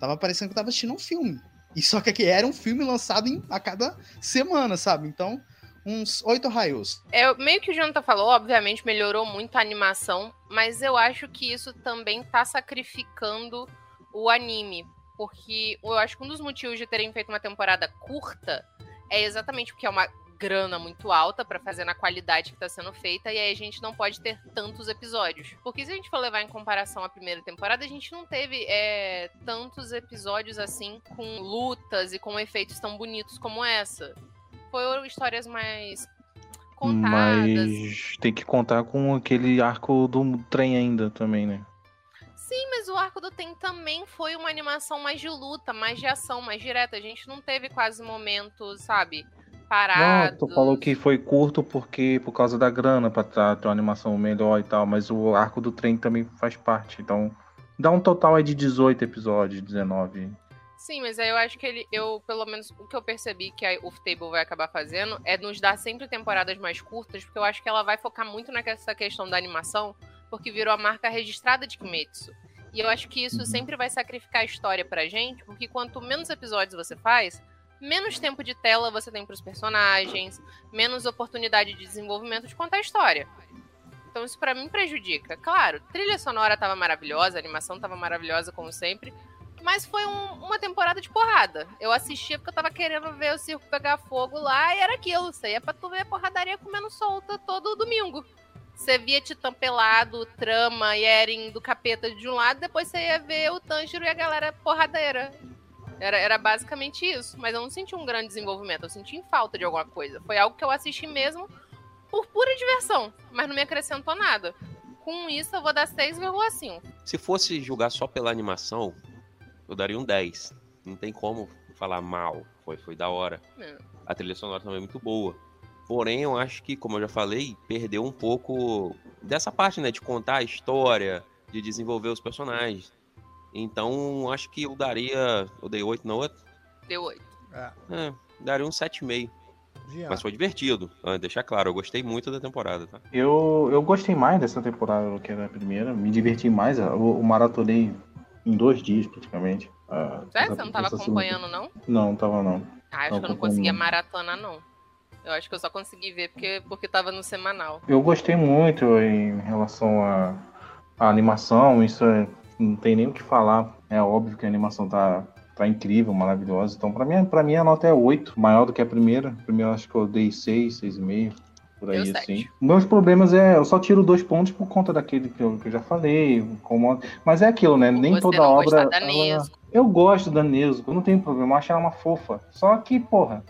Tava parecendo que eu tava assistindo um filme. E só que aqui era um filme lançado em, a cada semana, sabe? Então, uns oito raios. É, meio que o Jonathan falou, obviamente melhorou muito a animação, mas eu acho que isso também tá sacrificando o anime. Porque eu acho que um dos motivos de terem feito uma temporada curta é exatamente porque é uma grana muito alta pra fazer na qualidade que tá sendo feita, e aí a gente não pode ter tantos episódios. Porque se a gente for levar em comparação à primeira temporada, a gente não teve é, tantos episódios assim com lutas e com efeitos tão bonitos como essa. Foram histórias mais contadas. Mas tem que contar com aquele arco do trem ainda também, né? Sim, mas o arco do Tem também foi uma animação mais de luta, mais de ação, mais direta. A gente não teve quase momentos, sabe, Não, parados. tu falou que foi curto porque por causa da grana pra tra- ter uma animação melhor e tal, mas o arco do trem também faz parte. Então, dá um total aí de 18 episódios, 19. Sim, mas aí eu acho que ele, eu, pelo menos, o que eu percebi que a Table vai acabar fazendo é nos dar sempre temporadas mais curtas, porque eu acho que ela vai focar muito nessa questão da animação, porque virou a marca registrada de Kimetsu. E eu acho que isso Uhum. sempre vai sacrificar a história pra gente, porque quanto menos episódios você faz, menos tempo de tela você tem pros personagens, menos oportunidade de desenvolvimento de contar a história. Então isso pra mim prejudica. Claro, trilha sonora tava maravilhosa, a animação tava maravilhosa como sempre, mas foi um- uma temporada de porrada. Eu assistia porque eu tava querendo ver o circo pegar fogo lá e era aquilo. Aí é pra tu ver a porradaria comendo solta todo domingo. Você via Titã pelado, trama e Eren do capeta de um lado, depois você ia ver o Tanjiro e a galera porradeira. Era, era basicamente isso. Mas eu não senti um grande desenvolvimento, eu senti falta de alguma coisa. Foi algo que eu assisti mesmo por pura diversão, mas não me acrescentou nada. Com isso, eu vou dar 6,5. Se fosse julgar só pela animação, eu daria um 10. Não tem como falar mal. Foi, foi da hora. É. A trilha sonora também é muito boa. Porém, eu acho que, como eu já falei, perdeu um pouco dessa parte, né? De contar a história, de desenvolver os personagens. Então, acho que eu daria. Eu dei 8 na outra. Deu 8. É, É, daria um 7,5. Jean. Mas foi divertido. Ah, deixar claro, eu gostei muito da temporada, tá? Eu, eu gostei mais dessa temporada do que da primeira. Me diverti mais. Eu, eu maratonei em dois dias, praticamente. Ah, Sério? essa- Você não tava essa segunda- acompanhando, não? Não, tava não. Ah, acho Não que eu não acompanhando, conseguia maratona, não. Eu acho que eu só consegui ver porque, porque tava no semanal. Eu gostei muito em relação à, à animação. Isso é- não tem nem o que falar. É óbvio que a animação tá, tá incrível, maravilhosa. Então, pra mim, pra mim, a nota é 8, maior do que a primeira. A primeira acho que eu dei 6, 6,5. Por aí, Deu assim. sete. Meus problemas é. Eu só tiro dois pontos por conta daquele que eu, que eu já falei. Como, mas é aquilo, né? Nem toda não obra. ela- Nesco. eu gosto da Nezuko, eu não tenho problema, eu acho ela uma fofa. Só que, porra,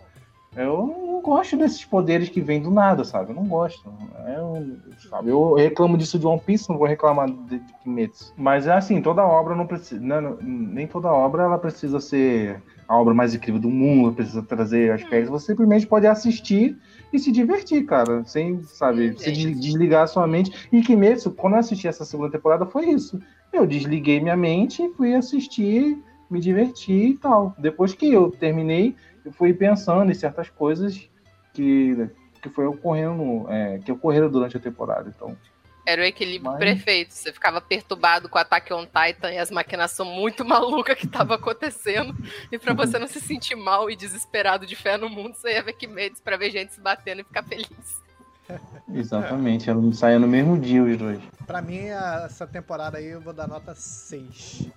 eu não gosto desses poderes que vêm do nada, sabe? Eu não gosto. Eu, sabe? eu reclamo disso de One Piece, não vou reclamar de, de Kimetsu. Mas é assim, toda obra não precisa. não- nem toda obra ela precisa ser a obra mais incrível do mundo, precisa trazer aspectos. Você simplesmente pode assistir e se divertir, cara. Sem, sabe, Sim, se des- gente. desligar a sua mente. E Kimetsu, quando eu assisti essa segunda temporada, foi isso. Eu desliguei minha mente, fui assistir, me diverti e tal. Depois que eu terminei, eu fui pensando em certas coisas que, que foi ocorrendo, é, que ocorreram durante a temporada. Então, Era o equilíbrio Mas- perfeito. Você ficava perturbado com o Attack on Titan e as maquinações muito malucas que tava acontecendo. E pra você não se sentir mal e desesperado de fé no mundo, você ia ver que medos pra ver gente se batendo e ficar feliz. exatamente, ela saía no mesmo dia os dois. Pra mim, essa temporada aí eu vou dar nota 6.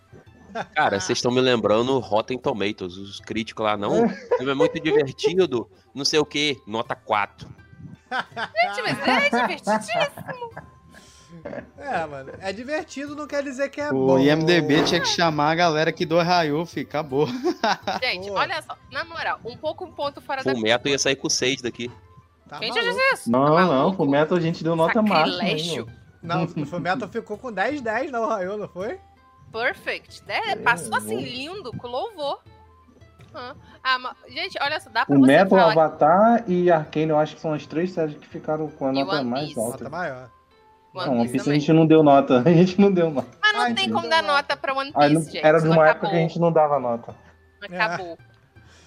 Cara, vocês estão me lembrando Rotten Tomatoes, os críticos lá, não. O filme é muito divertido, não sei o que, nota 4. Gente, mas é divertidíssimo. É, mano. É divertido, não quer dizer que é O bom. IMDB tinha que chamar a galera que do Raio, fi, acabou. Gente, Pô. olha só. Na moral, um pouco um ponto fora da Full Metal ia sair com 6 daqui. Tá Quem já maluco. disse isso? Não, Tá não, pro Metal a gente deu nota máxima. Não, o Fullmetal ficou com 10-10 na Ohio, não foi? Perfect. né? Passou assim bom. lindo, com louvor. Ah, mas, gente, olha só, dá pra O você Metal, falar Avatar e Arcane, eu acho que são as três séries que ficaram com a nota mais alta. Nota maior. One Não, One Piece a gente não deu nota. A gente não deu nota. Mas não Ai, tem como dar nota pra One Piece, Aí não- gente. era de uma acabou. época que a gente não dava nota. Acabou.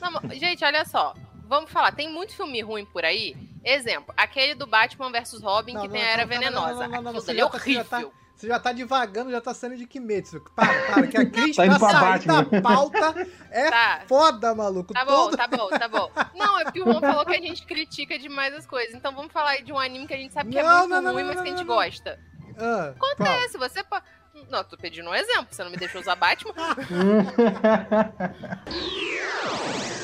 Não, mas, gente, olha só. Vamos falar, tem muito filme ruim por aí. Exemplo, aquele do Batman vs Robin Não, que não, tem a não, Era não, não, Venenosa. não, não, não, não, Aquilo você dali é já tá- você já tá- horrível. Você já tá devagando, já tá saindo de Kimetsu. Para, para, que a Cris Tá indo pra pra sair Batman. da pauta é Tá. foda, maluco. Tá bom, Todo- tá bom, tá bom. Não, é porque o Juan falou que a gente critica demais as coisas. Então vamos falar aí de um anime que a gente sabe que é Não, muito não, não, ruim, não, mas não, que a gente gosta. Ah, qual? É, se você. Não, tô pedindo um exemplo. Você não me deixou usar Batman?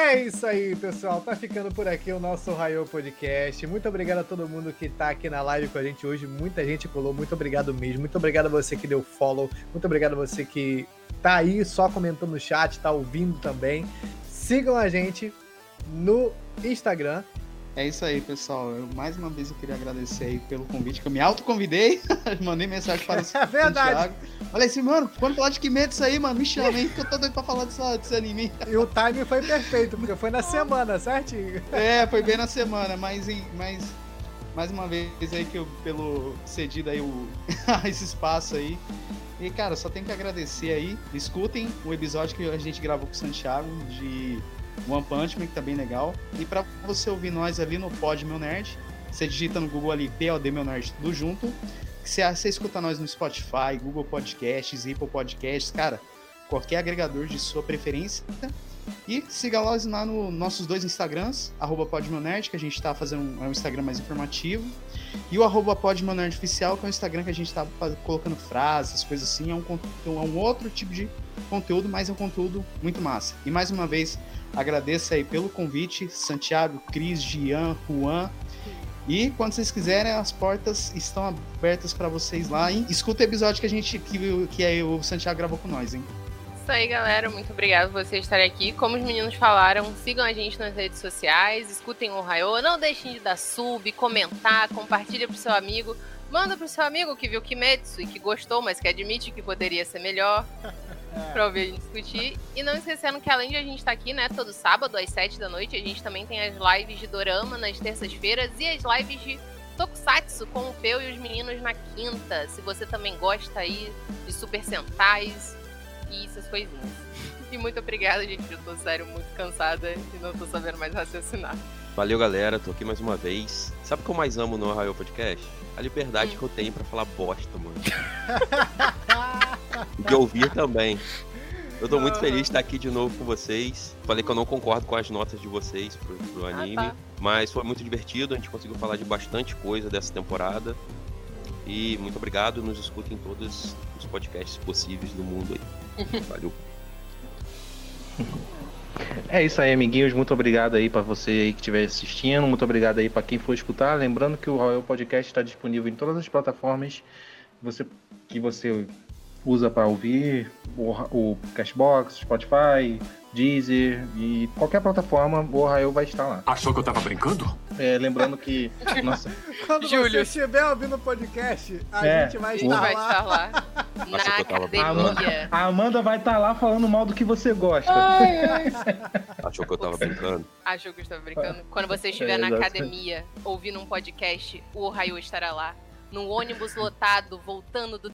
É isso aí, pessoal. Tá ficando por aqui o nosso Raio Podcast. Muito obrigado a todo mundo que tá aqui na live com a gente hoje. Muita gente colou. Muito obrigado mesmo. Muito obrigado a você que deu follow. Muito obrigado a você que tá aí só comentando no chat, tá ouvindo também. Sigam a gente no Instagram. É isso aí, pessoal. Eu, mais uma vez eu queria agradecer aí pelo convite, que eu me autoconvidei. Mandei mensagem para o É verdade. Santiago. Falei assim, mano, quando falar de Kimetsu aí, mano, me chama aí, que eu tô doido pra falar dessa, desse anime. E o time foi perfeito, porque foi na semana, certinho? É, foi bem na semana, mas, em, mas mais uma vez aí que eu, pelo cedido aí o, esse espaço aí. E, cara, só tenho que agradecer aí. Escutem o episódio que a gente gravou com o Santiago de One Punch Man, que tá bem legal. E pra você ouvir nós ali no Pod Meu Nerd, você digita no Google ali POD Meu Nerd, tudo junto. Você, você escuta nós no Spotify, Google Podcasts, Apple Podcasts, cara, qualquer agregador de sua preferência. E siga nós lá nos nossos dois Instagrams, arroba PodMeoNerd, que a gente tá fazendo um, é um Instagram mais informativo. E o arroba PodMeoNerd Oficial, que é um Instagram que a gente tá colocando frases, coisas assim. É um, é um outro tipo de conteúdo, mas é um conteúdo muito massa. E mais uma vez, agradeço aí pelo convite, Santiago, Cris, Gian, Juan. E quando vocês quiserem, as portas estão abertas para vocês lá. Hein? Escuta o episódio que a gente que, que é, o Santiago gravou com nós, hein? Isso aí, galera. Muito obrigado por vocês estarem aqui. Como os meninos falaram, sigam a gente nas redes sociais, escutem o Raio, não deixem de dar sub, comentar, compartilha pro seu amigo. Manda pro seu amigo que viu Kimetsu e que gostou, mas que admite que poderia ser melhor. Pra ouvir a gente discutir. E não esquecendo que além de a gente estar tá aqui, né, todo sábado às 7 da noite, a gente também tem as lives de Dorama nas terças-feiras e as lives de Tokusatsu com o Peu e os meninos na quinta. Se você também gosta aí de Super Sentais, e essas coisinhas. E muito obrigada, gente. Eu tô sério muito cansada e não tô sabendo mais raciocinar. Valeu, galera. Tô aqui mais uma vez. Sabe o que eu mais amo no Arraio Podcast? A liberdade hum. que eu tenho para falar bosta, mano. de ouvir também. Eu tô muito feliz de estar aqui de novo com vocês. Falei que eu não concordo com as notas de vocês pro, pro anime, ah, tá. mas foi muito divertido. A gente conseguiu falar de bastante coisa dessa temporada. E muito obrigado. Nos escutem todos os podcasts possíveis do mundo aí. Valeu. É isso aí, amiguinhos. Muito obrigado aí para você aí que estiver assistindo. Muito obrigado aí para quem for escutar. Lembrando que o Royal Podcast está disponível em todas as plataformas você, que você usa para ouvir, o, o Cashbox, Spotify, Deezer e qualquer plataforma, o Rael vai estar lá. Achou que eu tava brincando? É, lembrando que. Nossa. Quando Júlio. você estiver ouvindo o podcast, a é, gente vai estar, vai lá. estar lá. Na academia. A Amanda, a Amanda vai estar lá falando mal do que você gosta. Ai, ai. Achou que eu tava brincando? Achou que eu estava brincando. Quando você estiver é, na academia ouvindo um podcast, o Raio estará lá. Num ônibus lotado, voltando do